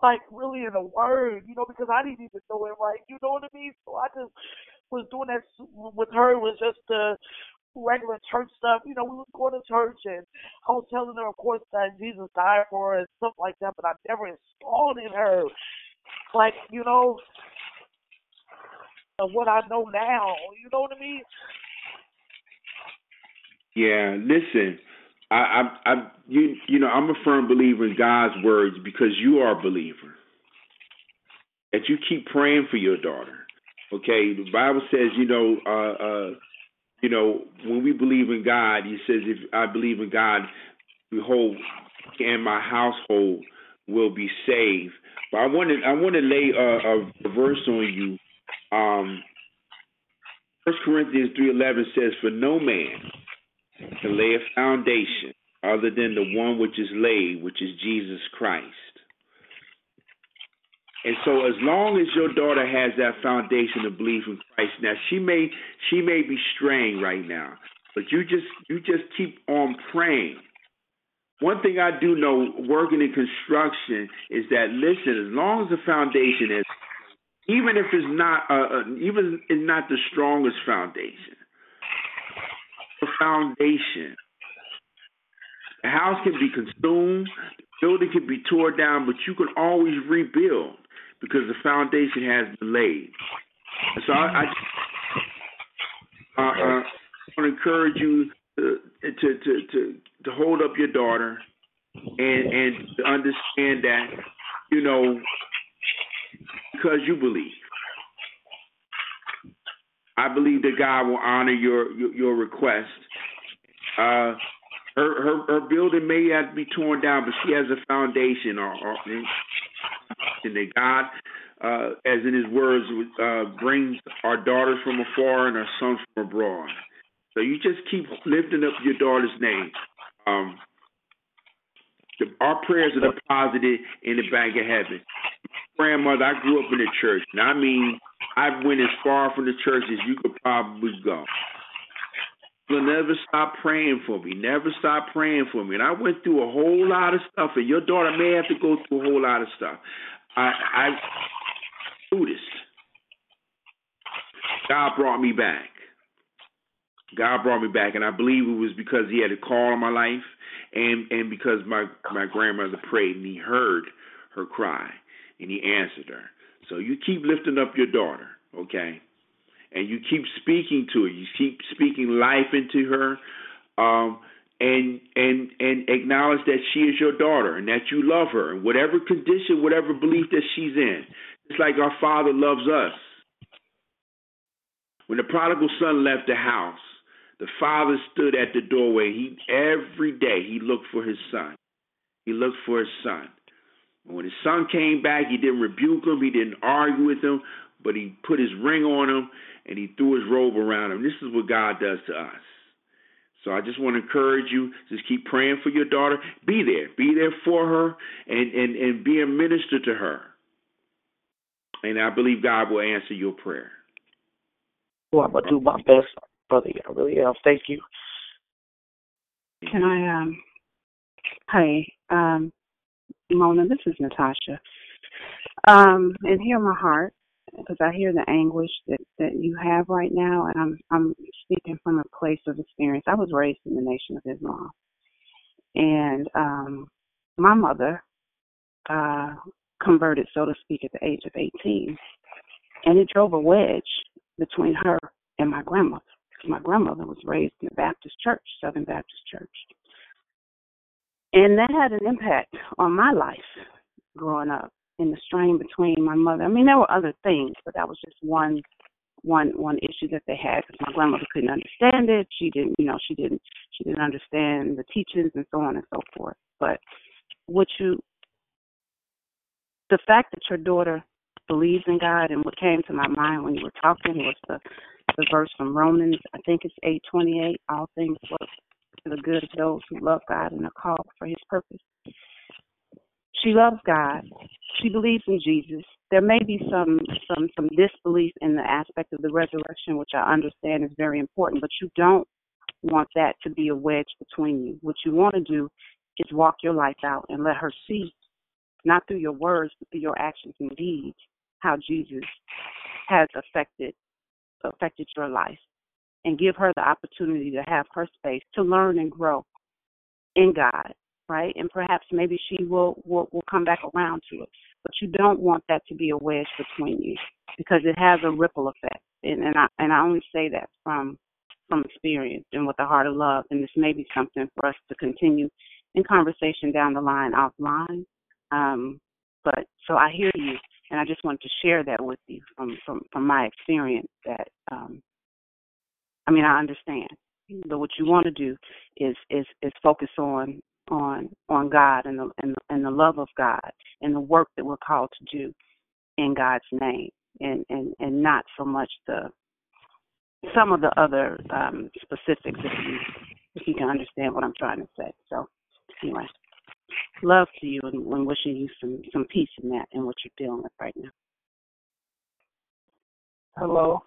like really in a word, you know, because I didn't even know it right. You know what I mean? So I just was doing that with her. It was just uh regular church stuff. You know, we was going to church and I was telling her, of course, that Jesus died for her and stuff like that, but I never installed in her, like, you know, of what I know now. You know what I mean? Yeah, listen, I, I, I, you, you know, I'm a firm believer in God's words because you are a believer. That you keep praying for your daughter. Okay, the Bible says, you know, uh, uh, you know, when we believe in God, He says, if I believe in God, behold, and my household will be saved. But I want to, I want to lay a, a verse on you. Um, First Corinthians three eleven says, "For no man can lay a foundation other than the one which is laid, which is Jesus Christ." And so, as long as your daughter has that foundation of belief in Christ, now she may she may be straying right now, but you just you just keep on praying. One thing I do know, working in construction, is that listen, as long as the foundation is, even if it's not uh, uh, even it's not the strongest foundation, foundation. The house can be consumed, the building can be torn down, but you can always rebuild because the foundation has been laid. So I, I, uh, uh, I want to encourage you to, to to to hold up your daughter and and to understand that you know because you believe. I believe that God will honor your your, your request. Uh, her, her her building may have to be torn down, but she has a foundation, or, or and that God, uh, as in His words, uh, brings our daughters from afar and our sons from abroad. So you just keep lifting up your daughter's name. Um, the, our prayers are deposited in the bank of heaven. Grandmother, I grew up in the church, and I mean I went as far from the church as you could probably go. You'll never stop praying for me. Never stop praying for me. And I went through a whole lot of stuff, and your daughter may have to go through a whole lot of stuff. I I Buddhist. God brought me back. God brought me back, and I believe it was because He had a call on my life, and and because my my grandmother prayed and He heard her cry and He answered her. So you keep lifting up your daughter, okay? And you keep speaking to her. You keep speaking life into her, um, and and and acknowledge that she is your daughter and that you love her in whatever condition, whatever belief that she's in. It's like our Father loves us. When the prodigal son left the house, the father stood at the doorway. He every day he looked for his son. He looked for his son. And when his son came back, he didn't rebuke him, he didn't argue with him, but he put his ring on him and he threw his robe around him. This is what God does to us. So I just want to encourage you, just keep praying for your daughter. Be there. Be there for her and, and, and be a minister to her. And I believe God will answer your prayer. Well, I'm gonna do my best, brother. I really am. Thank you. Can I um hi, um Mona, this is Natasha. Um, and hear my heart because I hear the anguish that that you have right now, and I'm I'm speaking from a place of experience. I was raised in the Nation of Islam, and um, my mother uh, converted, so to speak, at the age of 18, and it drove a wedge between her and my grandmother. My grandmother was raised in a Baptist church, Southern Baptist church. And that had an impact on my life growing up in the strain between my mother. I mean, there were other things, but that was just one one one issue that they had because my grandmother couldn't understand it. She didn't, you know, she didn't she didn't understand the teachings and so on and so forth. But what you the fact that your daughter believes in God and what came to my mind when you were talking was the the verse from Romans, I think it's eight twenty eight, all things work for the good of those who love God and are called for his purpose. She loves God. She believes in Jesus. There may be some some some disbelief in the aspect of the resurrection, which I understand is very important, but you don't want that to be a wedge between you. What you want to do is walk your life out and let her see, not through your words, but through your actions and deeds, how Jesus has affected affected your life and give her the opportunity to have her space to learn and grow in God, right? And perhaps maybe she will, will will come back around to it. But you don't want that to be a wedge between you because it has a ripple effect. And, and I and I only say that from from experience and with a heart of love. And this may be something for us to continue in conversation down the line offline. Um, but so I hear you, and I just wanted to share that with you from from from my experience that um, I mean, I understand, but what you want to do is is is focus on on on God and the and, and the love of God and the work that we're called to do in God's name, and and and not so much the some of the other um, specifics if you if you can understand what I'm trying to say. So anyway, love to you and, and wishing you some some peace in that and what you're dealing with right now. Hello.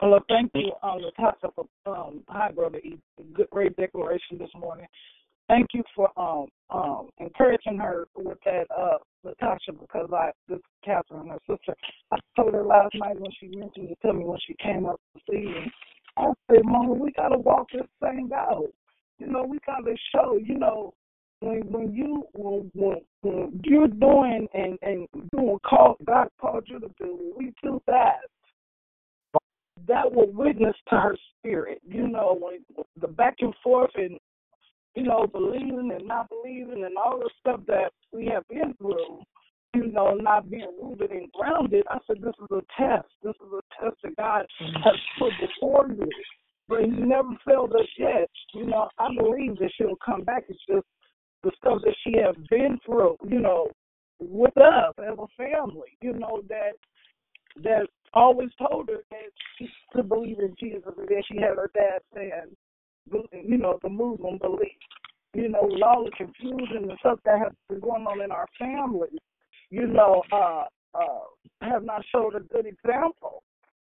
Hello, thank you, um, Latasha, for um, hi, brother. E. Good, great declaration this morning. Thank you for um um encouraging her with that, uh, Latasha, because I this Catherine, her sister, I told her last night when she mentioned it to me when she came up see me. I said, Mama, we gotta walk this thing out. You know, we gotta show. You know, when when you when, when, when you're doing and and doing call God called you to do, we do that that will witness to her spirit. You know, when the back and forth and you know, believing and not believing and all the stuff that we have been through, you know, not being rooted and grounded. I said, this is a test. This is a test that God mm-hmm. has put before you. But He never failed us yet. You know, I believe that she'll come back. It's just the stuff that she has been through, you know, with us as a family, you know, that that always told her that she could believe in Jesus and then she had her dad saying, you know, the Muslim belief. You know, with all the confusion and stuff that has been going on in our family, you know, uh uh have not showed a good example.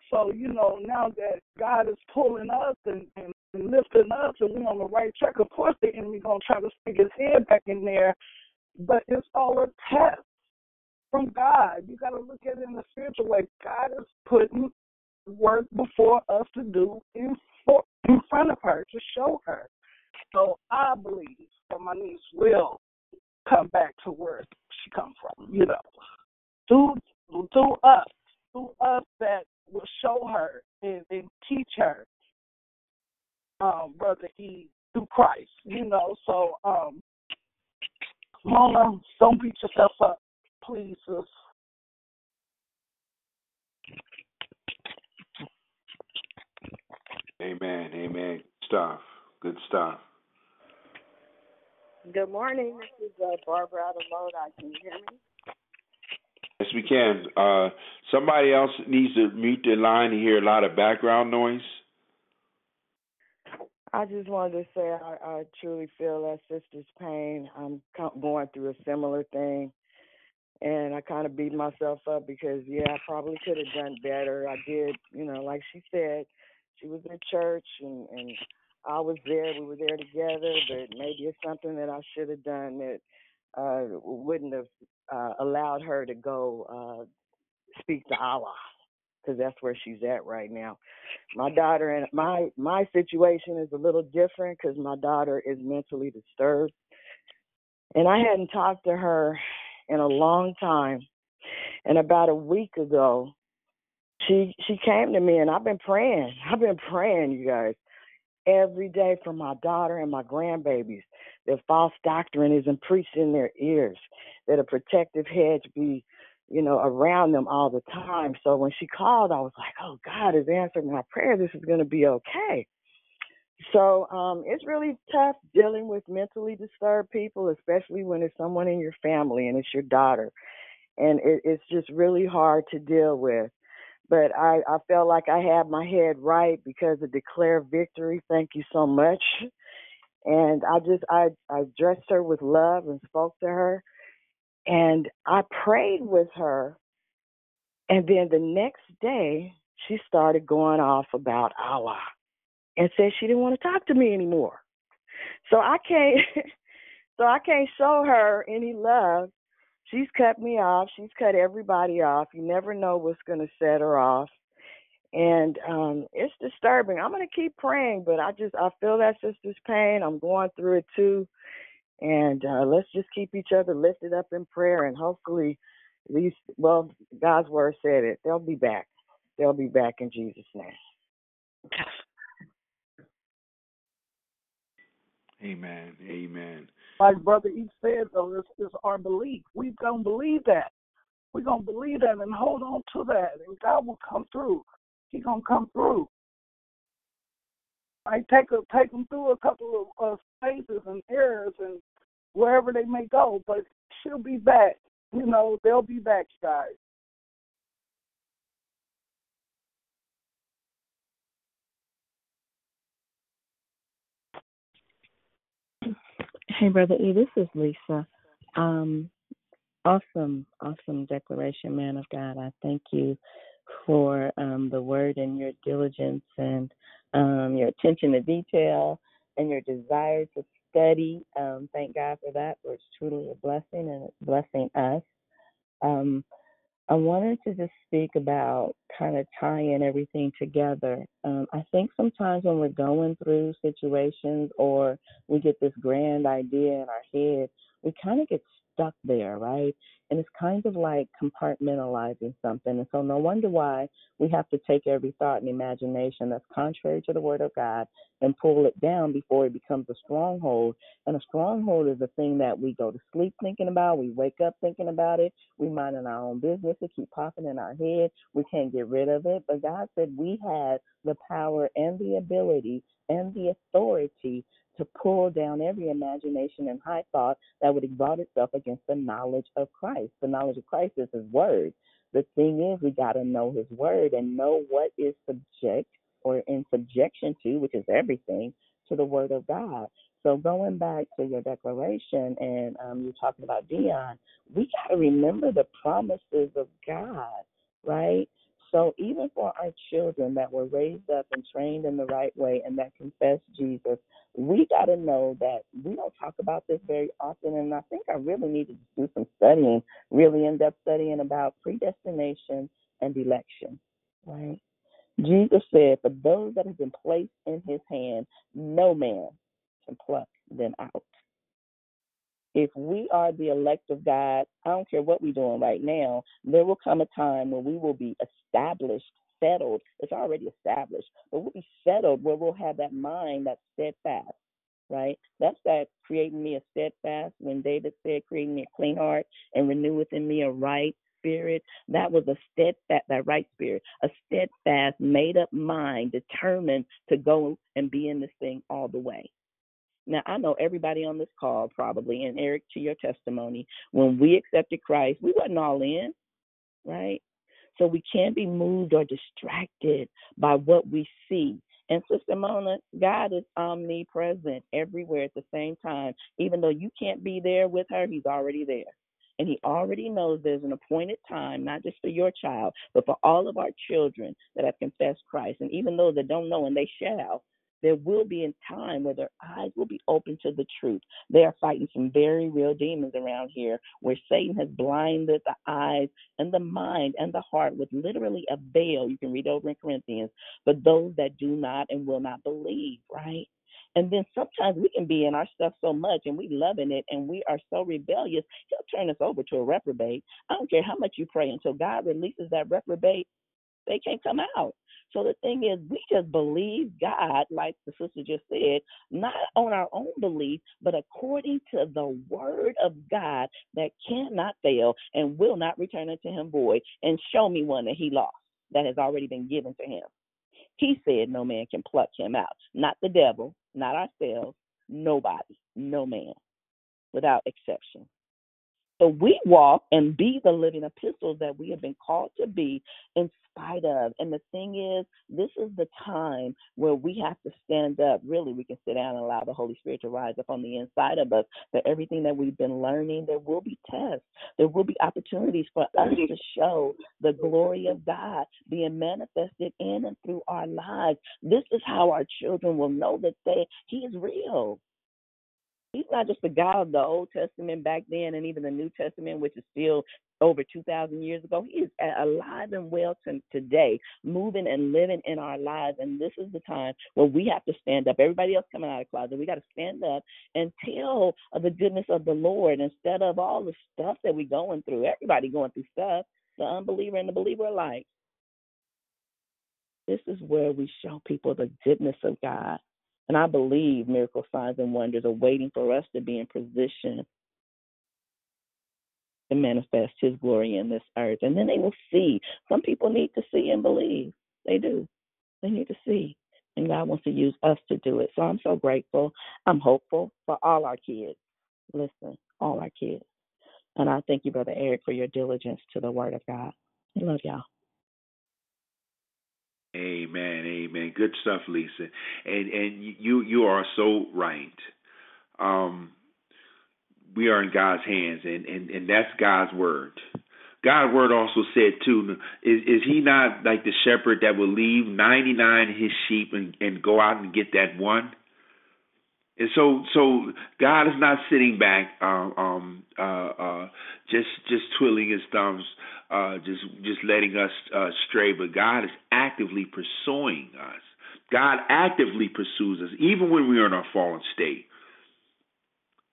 So, you know, now that God is pulling us and, and, and lifting us and we're on the right track, of course the enemy gonna try to stick his head back in there. But it's all a test from God. You gotta look at it in the spiritual way. God is putting work before us to do in in front of her to show her. So I believe that my niece will come back to where she come from, you know. Through through us, through us that will show her and, and teach her, um, brother E through Christ, you know. So um Mona, don't beat yourself up, please. Amen. Amen. Good Stuff. Good stuff. Good morning. This is uh, Barbara out of Lodi. Can you hear me? Yes, we can. Uh, somebody else needs to mute their line to hear a lot of background noise. I just wanted to say I, I truly feel that sister's pain. I'm going through a similar thing, and I kind of beat myself up because yeah, I probably could have done better. I did, you know, like she said, she was in church and and I was there. We were there together, but maybe it's something that I should have done that uh wouldn't have uh allowed her to go uh speak to Allah because that's where she's at right now. My daughter and my my situation is a little different because my daughter is mentally disturbed, and I hadn't talked to her in a long time. And about a week ago, she she came to me, and I've been praying. I've been praying, you guys, every day for my daughter and my grandbabies. That false doctrine isn't preached in their ears. That a protective hedge be you know, around them all the time. So when she called, I was like, oh, God has answered my prayer. This is going to be okay. So um, it's really tough dealing with mentally disturbed people, especially when it's someone in your family and it's your daughter. And it, it's just really hard to deal with. But I, I felt like I had my head right because of declare victory. Thank you so much. And I just I I dressed her with love and spoke to her and I prayed with her. And then the next day, she started going off about Allah and said she didn't want to talk to me anymore. So I can't, so I can't show her any love. She's cut me off. She's cut everybody off. You never know what's going to set her off. And um it's disturbing. I'm going to keep praying, but I just I feel that sister's pain. I'm going through it too and uh, let's just keep each other lifted up in prayer and hopefully these well god's word said it they'll be back they'll be back in jesus name Amen. Amen. Like Brother E said, though, it's, it's our belief. We don't believe that. We're going to believe that and hold on to that, and God will come through. He going to come through. I take a, take them through a couple of uh, phases and errors and wherever they may go, but she'll be back. You know, they'll be back, guys. Hey, Brother E, this is Lisa. Um, awesome, awesome declaration, man of God. I thank you for um, the word and your diligence and um, your attention to detail and your desire to study. Um, thank God for that, for it's truly a blessing and it's blessing us. I wanted to just speak about kind of tying everything together. Um, I think sometimes when we're going through situations or we get this grand idea in our head, we kind of get stuck there, right? And it's kind of like compartmentalizing something. And so, no wonder why we have to take every thought and imagination that's contrary to the Word of God and pull it down before it becomes a stronghold. And a stronghold is a thing that we go to sleep thinking about, we wake up thinking about it, we mind in our own business, it keep popping in our head, we can't get rid of it. But God said we had the power and the ability and the authority to pull down every imagination and high thought that would exalt itself against the knowledge of Christ. The knowledge of Christ is His Word. The thing is, we got to know His Word and know what is subject or in subjection to, which is everything, to the Word of God. So going back to your declaration, and um, you're talking about Dion, we got to remember the promises of God. right? So even for our children that were raised up and trained in the right way and that confess Jesus, we got to know that we don't talk about this very often. And I think I really need to do some studying, really in depth studying about predestination and election, right? Jesus said, For those that have been placed in his hand, no man can pluck them out. If we are the elect of God, I don't care what we're doing right now, there will come a time when we will be established, settled. It's already established, but we'll be settled where we'll have that mind that's steadfast, right? That's that creating me a steadfast. When David said, creating me a clean heart and renew within me a right spirit. That was a steadfast, that right spirit, a steadfast, made up mind, determined to go and be in this thing all the way. Now, I know everybody on this call probably, and Eric, to your testimony, when we accepted Christ, we wasn't all in, right? So we can't be moved or distracted by what we see. And Sister Mona, God is omnipresent everywhere at the same time. Even though you can't be there with her, He's already there. And He already knows there's an appointed time, not just for your child, but for all of our children that have confessed Christ. And even those that don't know, and they shall, there will be a time where their eyes will be open to the truth. They are fighting some very real demons around here where Satan has blinded the eyes and the mind and the heart with literally a veil. You can read over in Corinthians, but those that do not and will not believe, right? And then sometimes we can be in our stuff so much and we loving it and we are so rebellious, he'll turn us over to a reprobate. I don't care how much you pray until God releases that reprobate, they can't come out. So the thing is, we just believe God, like the sister just said, not on our own belief, but according to the word of God that cannot fail and will not return unto him void. And show me one that he lost that has already been given to him. He said no man can pluck him out. Not the devil, not ourselves, nobody, no man, without exception. So we walk and be the living epistles that we have been called to be in spite of. And the thing is, this is the time where we have to stand up. Really, we can sit down and allow the Holy Spirit to rise up on the inside of us. That everything that we've been learning, there will be tests. There will be opportunities for us to show the glory of God being manifested in and through our lives. This is how our children will know that they He is real. He's not just the God of the Old Testament back then and even the New Testament, which is still over 2,000 years ago. He is alive and well to today, moving and living in our lives. And this is the time where we have to stand up. Everybody else coming out of the closet, we got to stand up and tell of the goodness of the Lord instead of all the stuff that we're going through. Everybody going through stuff, the unbeliever and the believer alike. This is where we show people the goodness of God. And I believe miracle signs and wonders are waiting for us to be in position to manifest his glory in this earth. And then they will see. Some people need to see and believe. They do. They need to see. And God wants to use us to do it. So I'm so grateful. I'm hopeful for all our kids. Listen, all our kids. And I thank you, Brother Eric, for your diligence to the word of God. I love y'all. Amen, amen. Good stuff, Lisa. And and you you are so right. Um, we are in God's hands, and and and that's God's word. God's word also said too, is is He not like the shepherd that will leave ninety nine his sheep and and go out and get that one? And so, so God is not sitting back, um, um, uh, uh, just just twiddling His thumbs, uh, just just letting us uh, stray. But God is actively pursuing us. God actively pursues us, even when we are in our fallen state.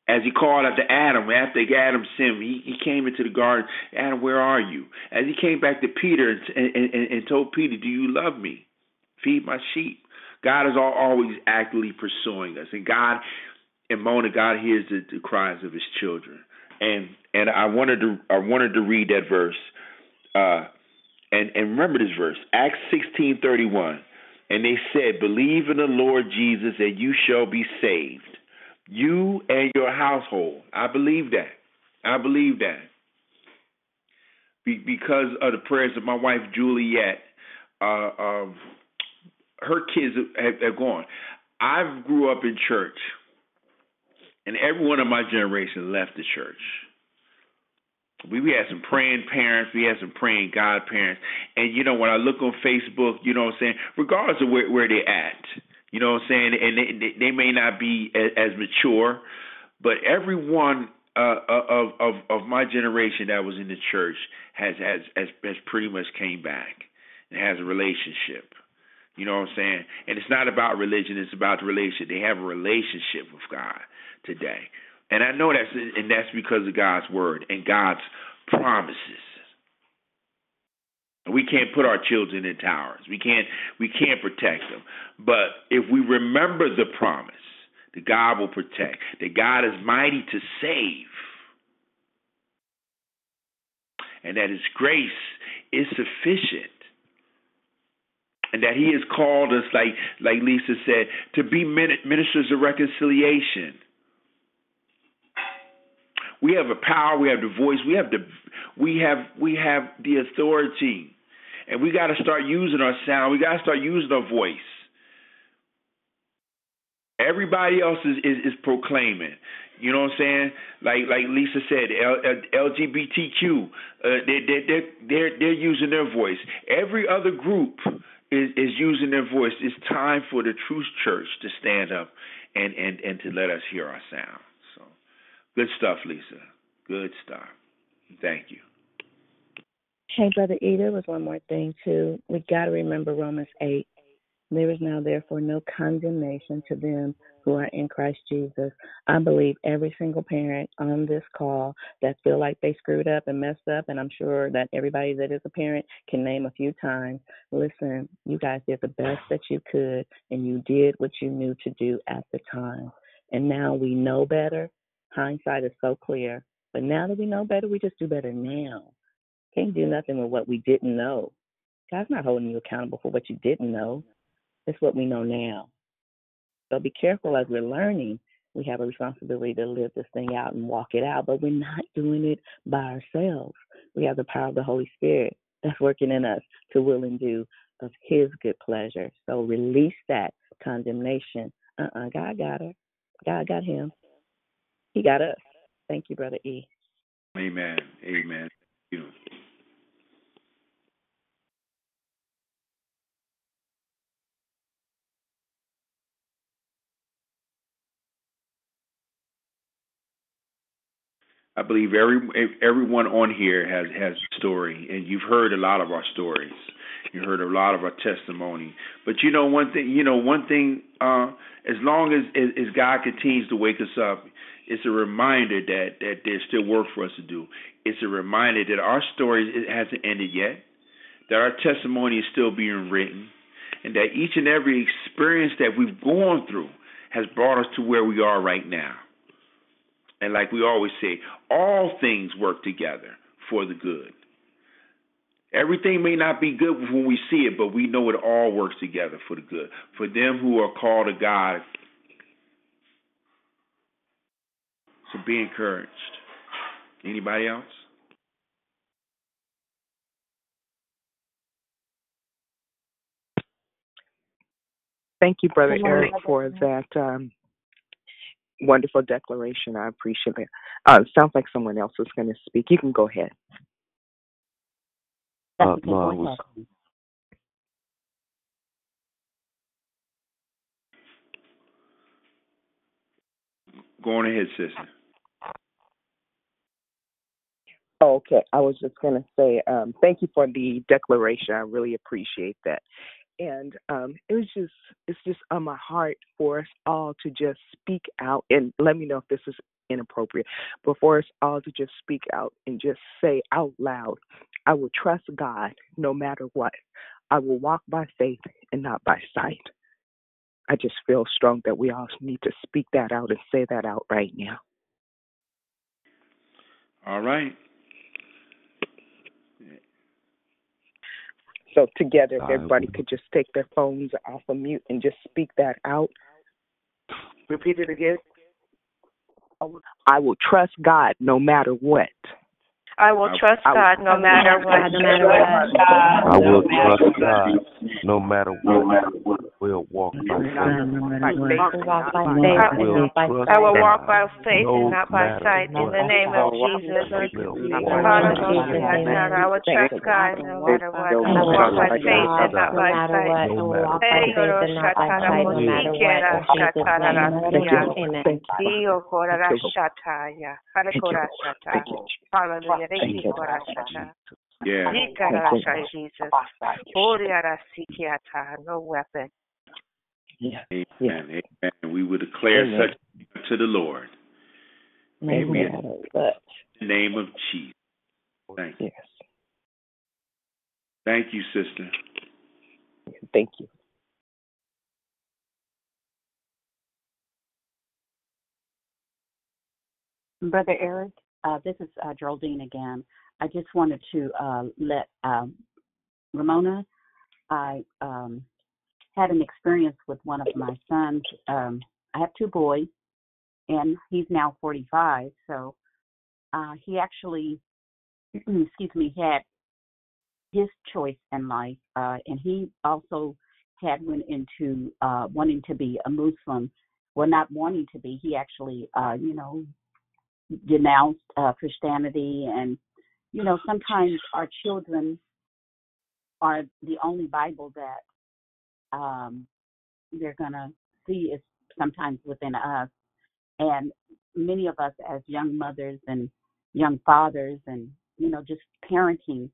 As He called after Adam, after Adam sinned, He, he came into the garden. Adam, where are you? As He came back to Peter and, and, and, and told Peter, "Do you love me? Feed my sheep." God is always actively pursuing us, and God, and Mona, God hears the, the cries of His children. And and I wanted to I wanted to read that verse, uh, and and remember this verse, Acts sixteen thirty one, and they said, "Believe in the Lord Jesus, and you shall be saved, you and your household." I believe that. I believe that. Be, because of the prayers of my wife Juliet, uh, um, her kids have, have gone. I grew up in church, and everyone of my generation left the church. We, we had some praying parents, we had some praying godparents. And, you know, when I look on Facebook, you know what I'm saying, regardless of where, where they're at, you know what I'm saying, and they, they may not be as, as mature, but everyone uh, uh, of, of of my generation that was in the church has has has, has pretty much came back and has a relationship. You know what I'm saying? And it's not about religion; it's about the relationship. They have a relationship with God today. And I know that's and that's because of God's word and God's promises. We can't put our children in towers. We can't we can't protect them. But if we remember the promise that God will protect, that God is mighty to save, and that his grace is sufficient. And that he has called us, like like Lisa said, to be ministers of reconciliation we have a power, we have the voice, we have the we have we have the authority. And we got to start using our sound. We got to start using our voice. Everybody else is, is, is proclaiming. You know what I'm saying? Like like Lisa said, L, LGBTQ, uh, they they they they're they're using their voice. Every other group is is using their voice. It's time for the Truth Church to stand up and and and to let us hear our sound. So good stuff, Lisa. Good stuff. Thank you. Hey, Brother E, there was one more thing, too. We got to remember Romans 8. There is now, therefore, no condemnation to them who are in Christ Jesus. I believe every single parent on this call that feel like they screwed up and messed up, and I'm sure that everybody that is a parent can name a few times. Listen, you guys did the best that you could, and you did what you knew to do at the time. And now we know better, Hindsight is so clear. But now that we know better, we just do better now. Can't do nothing with what we didn't know. God's not holding you accountable for what you didn't know. It's what we know now. So be careful as we're learning. We have a responsibility to live this thing out and walk it out, but we're not doing it by ourselves. We have the power of the Holy Spirit that's working in us to will and do of His good pleasure. So release that condemnation. Uh uh-uh, uh God got her. God got him. He got us. Thank you, Brother E. Amen. Amen. Thank you. I believe every everyone on here has has a story, and you've heard a lot of our stories. You heard a lot of our testimony. But you know one thing. You know one thing. Uh, as long as, as God continues to wake us up, it's a reminder that that there's still work for us to do. It's a reminder that our story it hasn't ended yet, that our testimony is still being written, and that each and every experience that we've gone through has brought us to where we are right now. And like we always say, all things work together for the good. Everything may not be good when we see it, but we know it all works together for the good. For them who are called to God So be encouraged. Anybody else? Thank you, Brother Eric, for that um, wonderful declaration. I appreciate it. Uh, sounds like someone else is going to speak. You can go ahead. Uh, no, Go on ahead, sister. Oh, okay. I was just going to say um, thank you for the declaration. I really appreciate that. And um, it was just, it's just on my heart for us all to just speak out and let me know if this is inappropriate, but for us all to just speak out and just say out loud, I will trust God no matter what. I will walk by faith and not by sight. I just feel strong that we all need to speak that out and say that out right now. All right. So together, if everybody could just take their phones off of mute and just speak that out. Repeat it again. I will trust God no matter what. I will trust God no matter what. No matter what. I will trust God no matter what. Will walk by faith. I will walk by I faith will and not by trust I will God walk by faith no and not by matter sight. In what. the name of Jesus. Hallelujah. I will trust God no matter what. I will walk by faith and not by sight. I will walk by faith and not by sight, no matter what. In Jesus' name, amen. Dio korara shataya. Hare kora shata. Hallelujah. Thank you. Yeah. Jesus. No weapon. Amen. Amen. We will declare Amen. such to the Lord. No Amen. In the name of Jesus. Thank you. Yes. Thank you, sister. Thank you. Brother Eric, uh, this is uh, Geraldine again. I just wanted to uh, let um, Ramona, I um, had an experience with one of my sons. Um, I have two boys, and he's now 45. So uh, he actually, excuse me, had his choice in life, uh, and he also had went into uh, wanting to be a Muslim. Well, not wanting to be, he actually, uh, you know, denounced uh, Christianity, and you know, sometimes our children are the only Bible that um, they're gonna see is sometimes within us, and many of us as young mothers and young fathers, and you know, just parenting,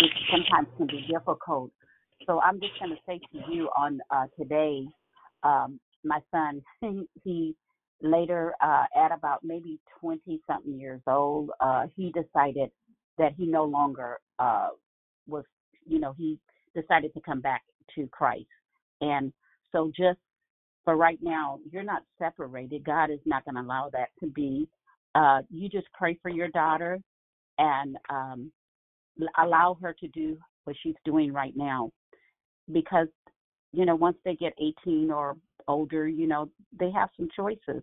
it sometimes can be difficult. So I'm just gonna say to you on uh, today, um, my son, he, he later uh, at about maybe 20 something years old uh, he decided that he no longer uh, was you know he decided to come back to christ. And so just for right now you're not separated. God is not going to allow that to be. Uh, you just pray for your daughter and um, allow her to do what she's doing right now. Because you know once they get 18 or older you know they have some choices.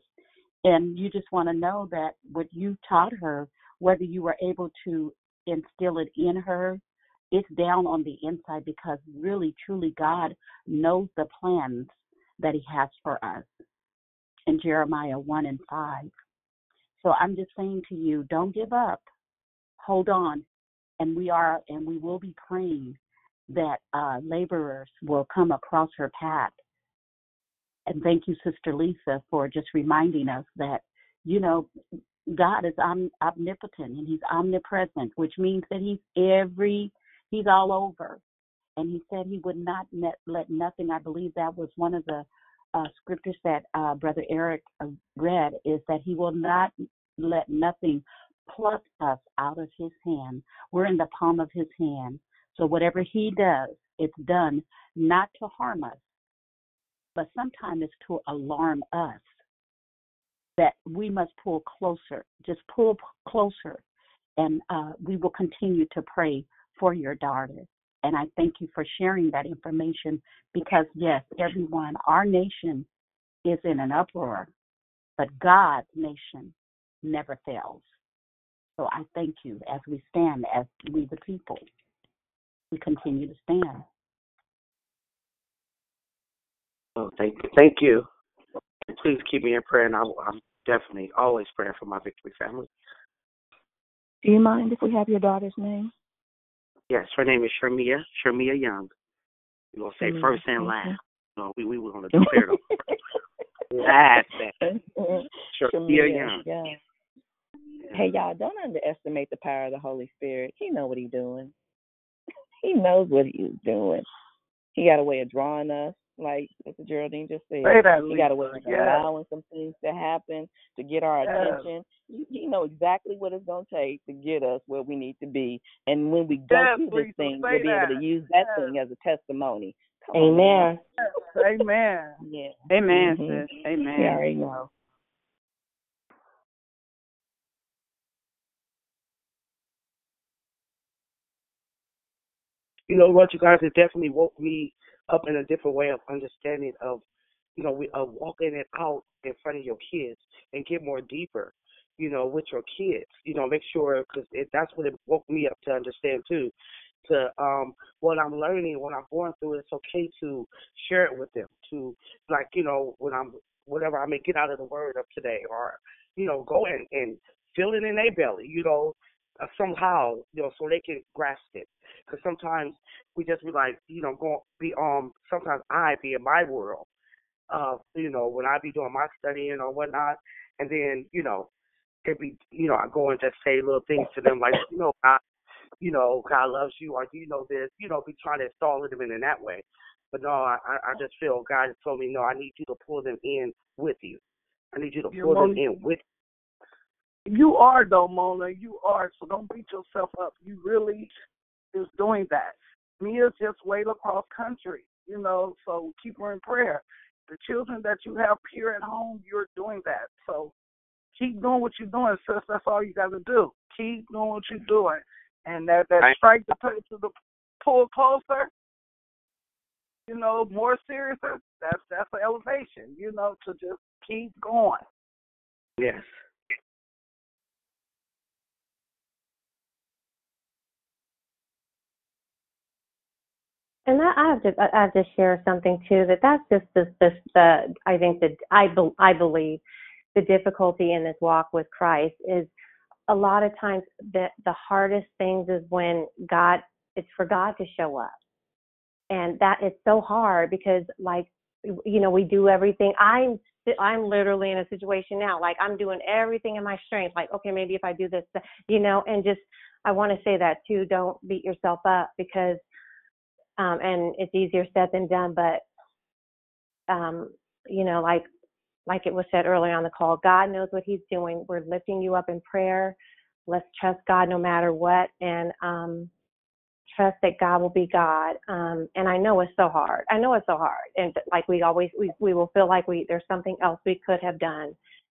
And you just want to know that what you taught her whether you were able to instill it in her it's down on the inside because really truly god knows the plans that he has for us in jeremiah 1 and 5 so i'm just saying to you don't give up. Hold on. And we are and we will be praying that uh, laborers will come across her path and thank you, Sister Lisa, for just reminding us that, you know, God is om- omnipotent and He's omnipresent, which means that He's every, He's all over. And He said He would not let, let nothing, I believe that was one of the uh, scriptures that uh, Brother Eric uh, read, is that He will not let nothing pluck us out of His hand. We're in the palm of His hand. So whatever He does, it's done not to harm us, but sometimes it's to alarm us that we must pull closer. Just pull closer, and uh, we will continue to pray for your daughter. And I thank you for sharing that information because, yes, everyone, our nation is in an uproar, but God's nation never fails. So I thank you as we stand, as we the people, we continue to stand. Oh, thank you. Thank you. Please keep me in prayer, and I, I'm definitely always praying for my victory family. Do you mind if we have your daughter's name? Yes, her name is Shermia, Shermia Young. We're going to say Shermia, first and last. No, we, we were going to declare it last. Shermia Young. Yeah. Hey y'all, don't underestimate the power of the Holy Spirit. He know what he's doing. He knows what he's doing. He got a way of drawing us, like Mr. Geraldine just said. Say that, he got a way Lisa. of Yes. allowing some things to happen to get our Yes. attention. He, he know exactly what it's gonna take to get us where we need to be. And when we go Yes, through this thing, we'll be able to use that Yes. thing as a testimony. Come on. Amen. Yes. Amen. Yeah. Amen, Mhm. sis. Amen. You already know. You know what, you guys, it definitely woke me up in a different way of understanding of, you know, we, of walking it out in front of your kids and get more deeper. you know, with your kids. You know, make sure because that's what it woke me up to understand too. To um, what I'm learning, what I'm going through, it's okay to share it with them. To like, you know, when I'm whatever I may get out of the word of today, or you know, go and and feel it in their belly. You know, uh, somehow, you know, so they can grasp it. Because sometimes we just be like, you know, go be um. Sometimes I be in my world, uh, you know, when I be doing my studying or whatnot, and then you know, it be, you know, I go and just say little things to them like, you know, God, you know, God loves you, or do you know this? You know, be trying to install them in that way. But no, I I just feel God has told me, no, I need you to pull them in with you. I need you to pull them in with you are though, Mona. You are. So don't beat yourself up. You really is doing that. Mia's just way across country, you know. So keep her in prayer. The children that you have here at home, you're doing that. So keep doing what you're doing, sis. That's all you got to do. Keep doing what you're doing, and that that strike the to the pull closer. You know, more serious. That's that's the elevation. You know, to just keep going. Yes. And I I have to I have to share something too that that's just the the, the I think that I be, I believe the difficulty in this walk with Christ is a lot of times the the hardest things is when God it's for God to show up. And that is so hard because like you know we do everything I'm I'm literally in a situation now like I'm doing everything in my strength like okay maybe if I do this you know and just I want to say that too don't beat yourself up because um, and it's easier said than done. But um, you know, like like it was said earlier on the call, God knows what He's doing. We're lifting you up in prayer. Let's trust God no matter what, and um, trust that God will be God. Um, and I know it's so hard. I know it's so hard, and like we always we we will feel like we there's something else we could have done,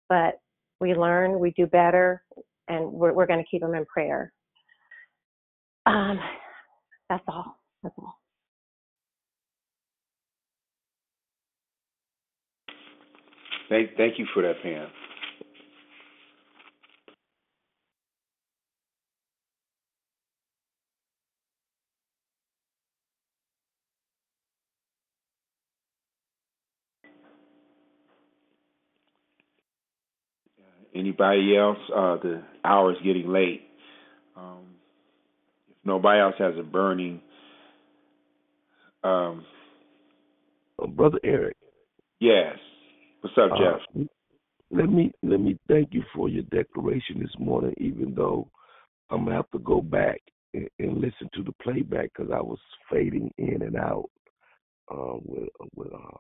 but we learn, we do better, and we're we're going to keep them in prayer. Um, that's all. That's all. Thank, thank you for that, Pam. Anybody else? Uh, the hour is getting late. Um, if nobody else has a burning, um, oh, brother Eric. Yes. What's up, uh, Jeff? let me let me thank you for your declaration this morning. Even though I'm gonna have to go back and, and listen to the playback because I was fading in and out uh, with with uh,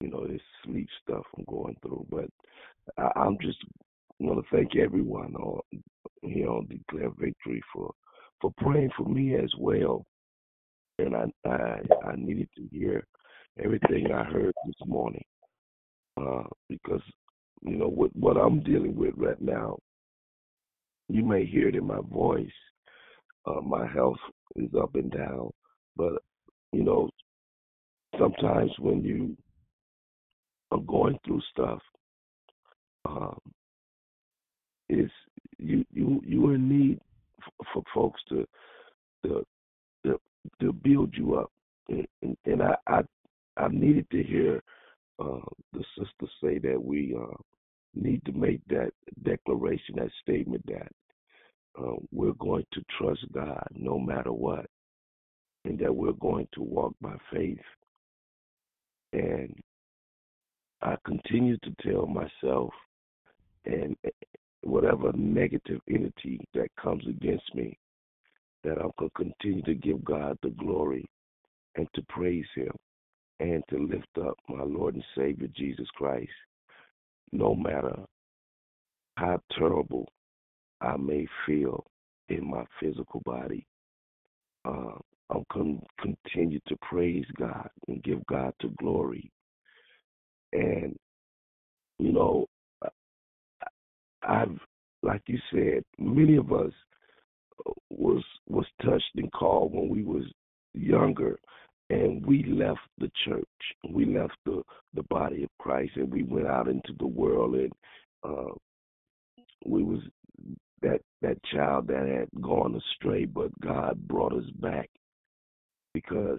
you know this sleep stuff I'm going through. But I, I'm just want to thank everyone on here on Declare Victory for for praying for me as well. And I I, I needed to hear everything I heard this morning uh, because you know what what I'm dealing with right now. You may hear it in my voice. Uh, my health is up and down, but you know sometimes when you are going through stuff, um, is you you you are in need for, folks to to to, to build you up, and, and, and I, I I needed to hear uh, the sister say that we uh, need to make that declaration, that statement that uh, we're going to trust God no matter what, and that we're going to walk by faith. And I continue to tell myself, and eh, whatever negative entity that comes against me, that I'm going to continue to give God the glory and to praise Him and to lift up my Lord and Savior Jesus Christ, no matter how terrible I may feel in my physical body. Uh, I'm going to continue to praise God and give God the glory. And, you know, I've, like you said, many of us was was touched and called when we was younger and we left the church we left the the body of christ and we went out into the world and uh we was that that child that had gone astray, but God brought us back because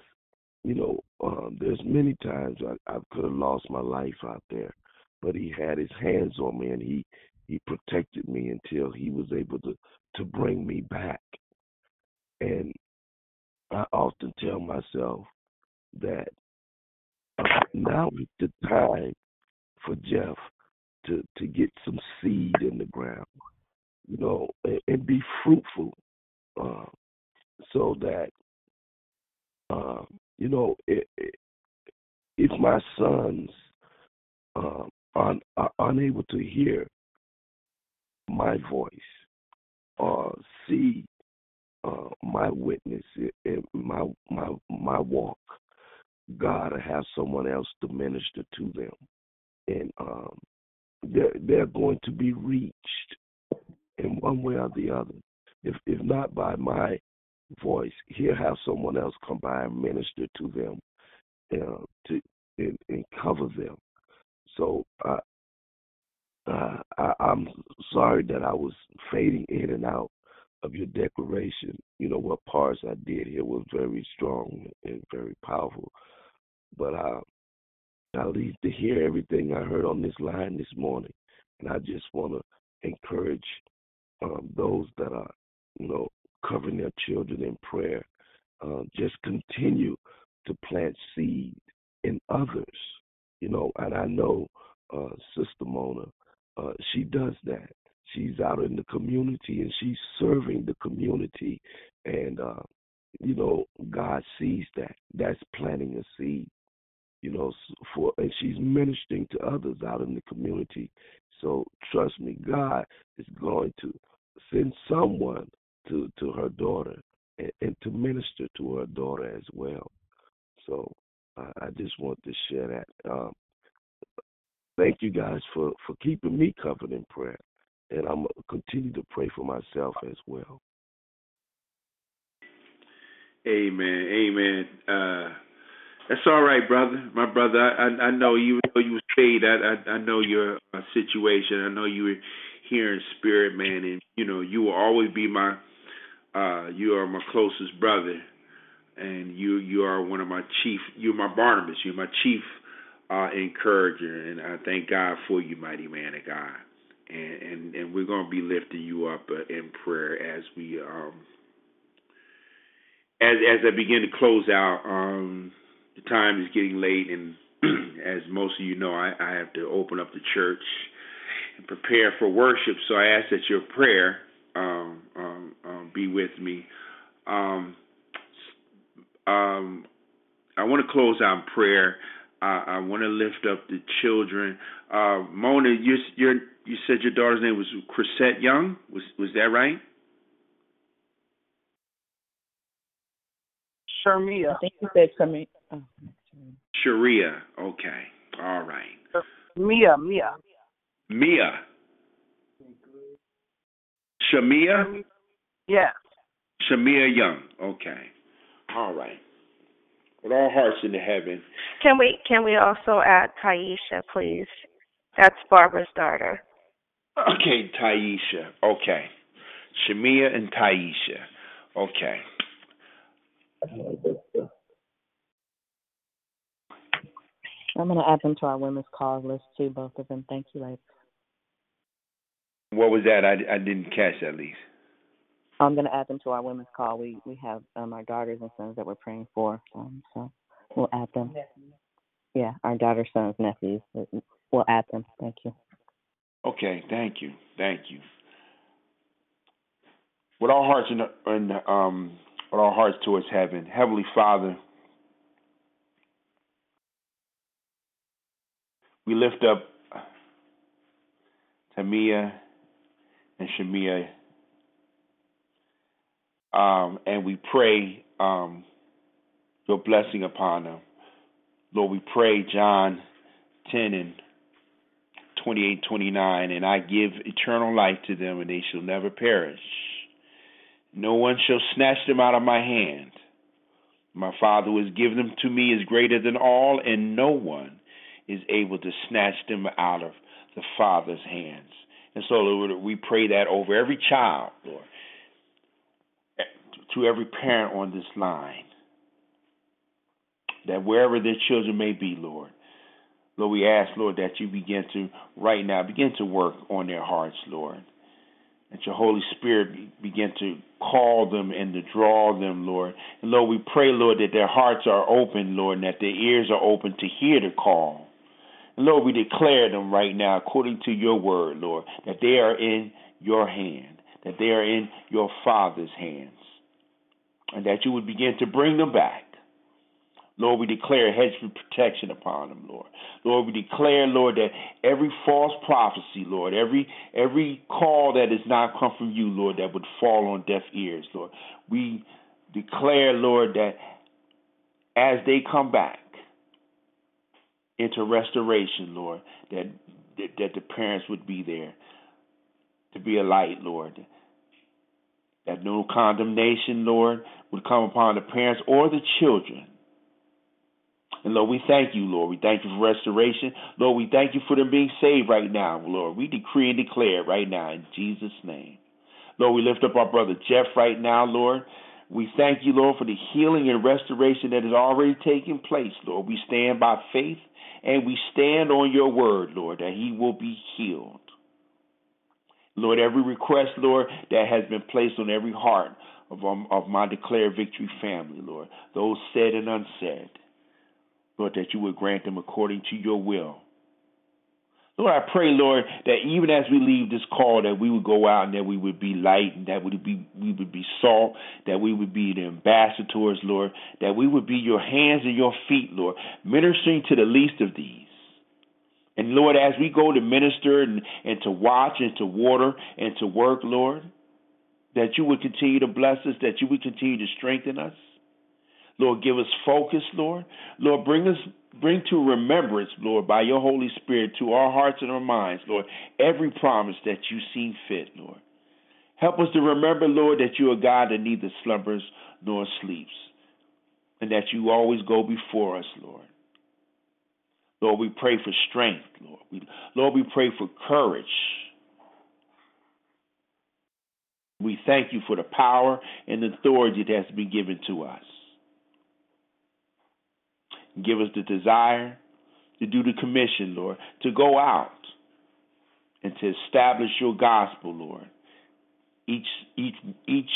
you know um, there's many times I, I could have lost my life out there, but He had His hands on me and He He protected me until He was able to to bring me back. And I often tell myself that now is the time for Jeff to to get some seed in the ground, you know, and, and be fruitful, uh, so that uh, you know it, it, if my sons um, are, are unable to hear my voice or see uh, my witness my my my walk, God will have someone else to minister to them, and um, they're they're going to be reached in one way or the other. If if not by my voice, he'll have someone else come by and minister to them, uh, to and, and cover them. So uh, I, I'm sorry that I was fading in and out of your declaration. You know what parts I did hear was very strong and very powerful, but I I need to hear everything I heard on this line this morning, and I just want to encourage um, those that are, you know, covering their children in prayer. Uh, just continue to plant seed in others, you know. And I know uh, Sister Mona, uh, she does that. She's out in the community and she's serving the community, and uh, you know, God sees that. That's planting a seed you know, for and she's ministering to others out in the community. So trust me, God is going to send someone to to her daughter and, and to minister to her daughter as well. So I, just want to share that. Um, thank you guys for for keeping me covered in prayer, and I'm gonna continue to pray for myself as well. Amen. Amen. Uh, that's all right, brother. My brother, I I, know you know you stayed. I, I I know your uh, situation. I know you were here in spirit, man, and you know you will always be my. Uh, you are my closest brother, and you you are one of my chief. You're my Barnabas. You're my chief uh, encourager, and I thank God for you, mighty man of God. And and and we're gonna be lifting you up uh, in prayer as we um as as I begin to close out. Um the time is getting late, and as most of you know, I, I have to open up the church and prepare for worship. So I ask that your prayer um, um, um, be with me. Um, um, I want to close out in prayer. I, I want to lift up the children. Uh, Mona, you you said your daughter's name was Chrisette Young. Was was that right? Sharmia. I think you said Sharmia. Oh. Sharia. Okay. All right. Mia, Mia. Mia. Shamia? Yes. Shamia Young. Okay. All right. With all hearts in the heaven. Can we can we also add Taisha, please? That's Barbara's daughter. Okay, Taisha. Okay. Shamia and Taisha. Okay. I'm going to add them to our women's call list too, both of them. Thank you, ladies. What was that? I, I didn't catch that, least. I'm going to add them to our women's call. We we have um, our daughters and sons that we're praying for, um, so we'll add them. Yeah, our daughters, sons, nephews. We'll add them. Thank you. Okay, thank you, thank you. With our hearts in, in um, with our hearts towards heaven, Heavenly Father. We lift up Tamia and Shamia, um, and we pray um, your blessing upon them. Lord, we pray John 10 and 28, 29, and I give eternal life to them, and they shall never perish. No one shall snatch them out of my hand. My Father who has given them to me is greater than all, and no one is able to snatch them out of the Father's hands. And so, Lord, we pray that over every child, Lord, to every parent on this line, that wherever their children may be, Lord, Lord, we ask, Lord, that you begin to, right now, begin to work on their hearts, Lord. That your Holy Spirit begin to call them and to draw them, Lord. And Lord, we pray, Lord, that their hearts are open, Lord, and that their ears are open to hear the call. Lord, we declare them right now, according to your word, Lord, that they are in your hand, that they are in your Father's hands, and that you would begin to bring them back. Lord, we declare a hedge of protection upon them, Lord. Lord, we declare, Lord, that every false prophecy, Lord, every every call that is not come from you, Lord, that would fall on deaf ears, Lord. We declare, Lord, that as they come back into restoration, Lord, that that, that the parents would be there to be a light, Lord. That no condemnation, Lord, would come upon the parents or the children and Lord, we thank you, Lord. We thank you for restoration. Lord, we thank you for them being saved right now, Lord. We decree and declare right now in Jesus' name. Lord, we lift up our brother Jeff right now, Lord. We thank you, Lord, for the healing and restoration that is already taking place, Lord. We stand by faith and we stand on your word, Lord, that he will be healed. Lord, every request, Lord, that has been placed on every heart of, um, of my declared victory family, Lord, those said and unsaid. Lord, that you would grant them according to your will. Lord, I pray, Lord, that even as we leave this call, that we would go out and that we would be light and that we would be we would be salt, that we would be the ambassadors, Lord, that we would be your hands and your feet, Lord, ministering to the least of these. And Lord, as we go to minister and, and to watch and to water and to work, Lord, that you would continue to bless us, that you would continue to strengthen us. Lord, give us focus, Lord. Lord, bring us bring to remembrance, Lord, by your Holy Spirit to our hearts and our minds, Lord, every promise that you see fit, Lord. Help us to remember, Lord, that you are God that neither slumbers nor sleeps, and that you always go before us, Lord. Lord, we pray for strength, Lord. We, Lord, we pray for courage. We thank you for the power and authority that has been given to us. Give us the desire to do the commission, Lord, to go out and to establish your gospel, Lord. Each each each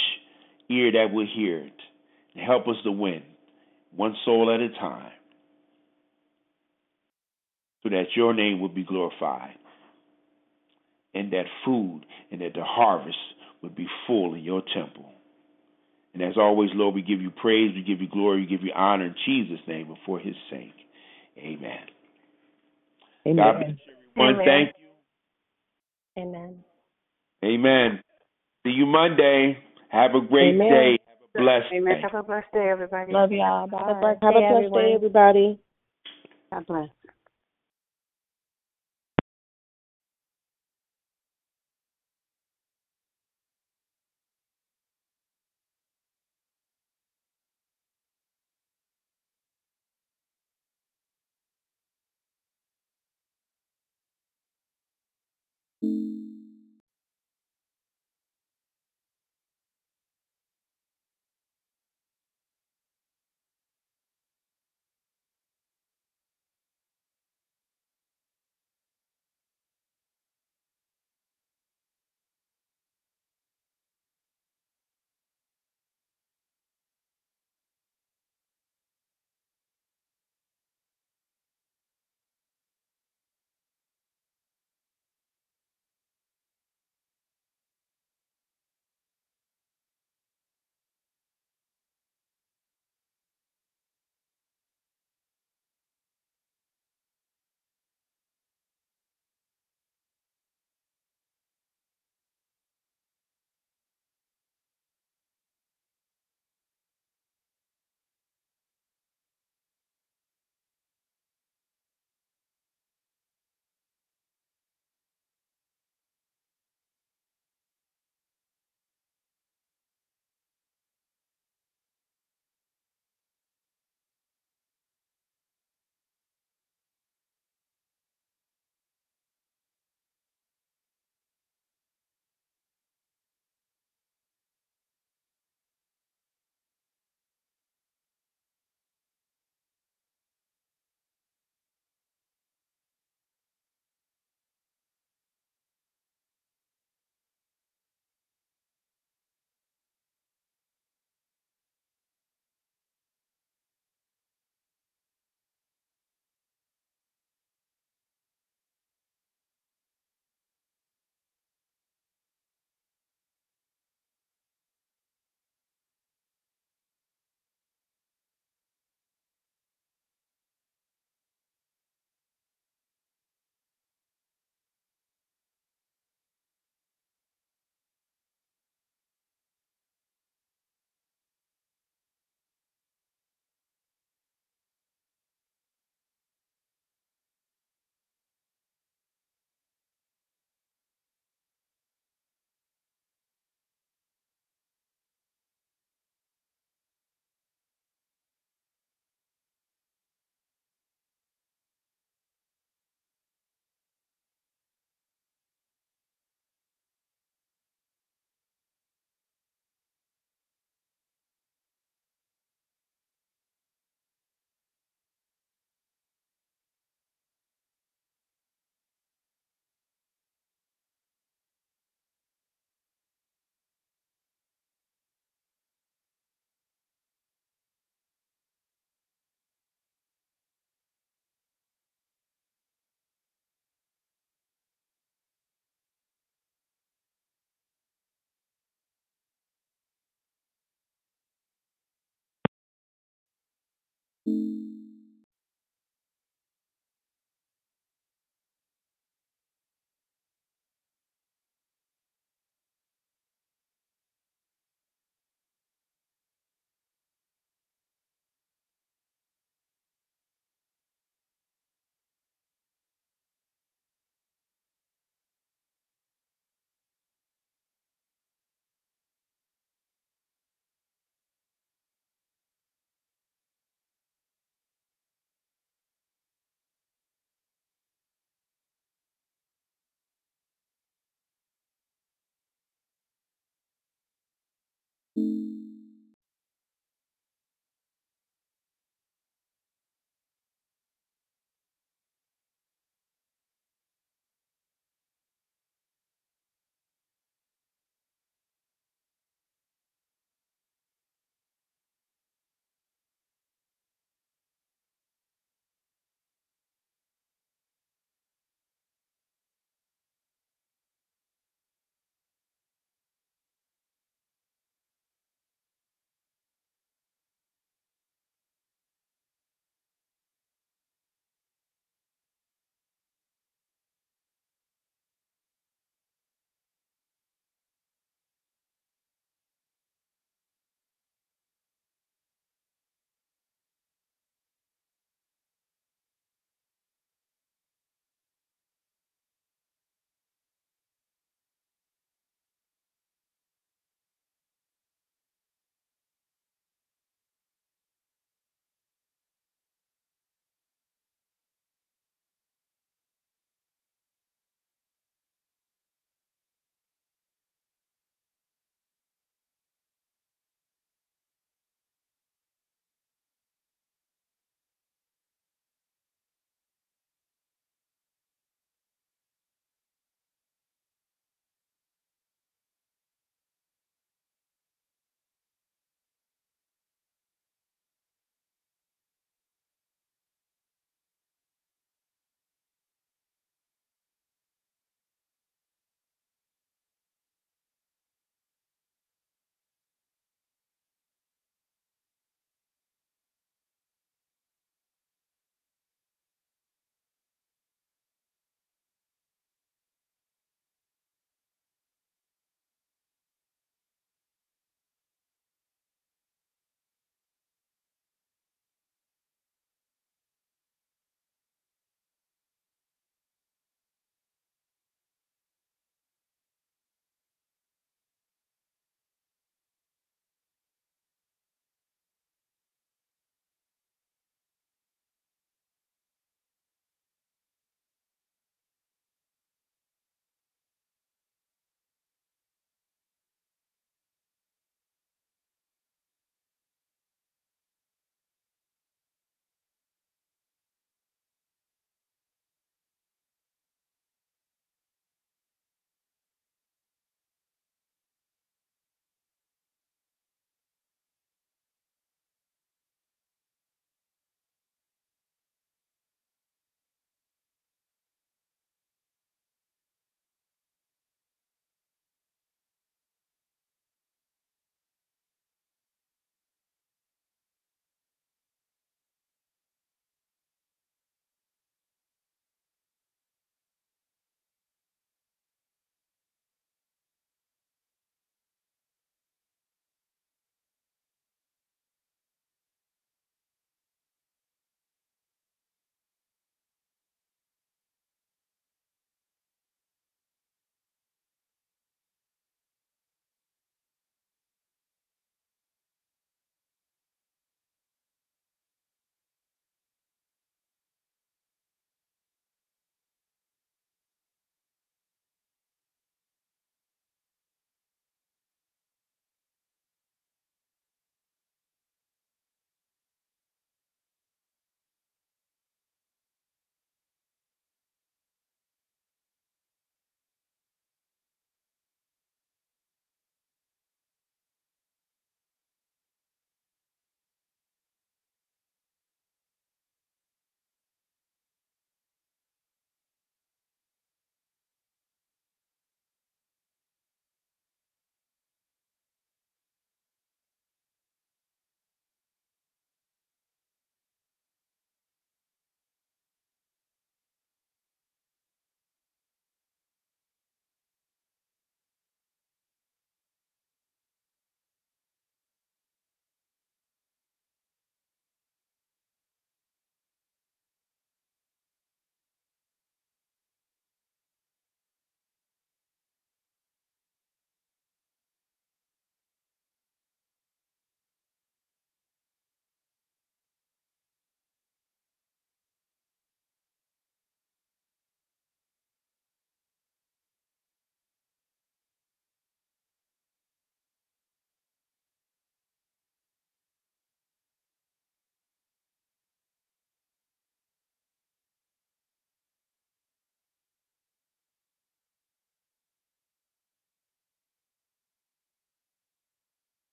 ear that will hear it. Help us to win one soul at a time. So that your name will be glorified. And that food and that the harvest would be full in your temple. And as always, Lord, we give you praise, we give you glory, we give you honor in Jesus' name and for his sake. Amen. Amen. God bless everyone. Amen. Thank you. Amen. Amen. See you Monday. Have a great Amen. day. Have a blessed Amen. day. Have a blessed day, everybody. Love y'all. Bye. Have a blessed Have day, a blessed day, everybody. God bless.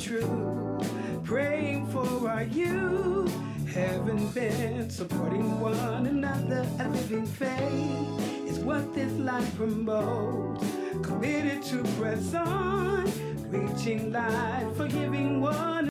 truth, praying for our youth, having been supporting one another. A living faith is what this life promotes. Committed to press on, reaching life, forgiving one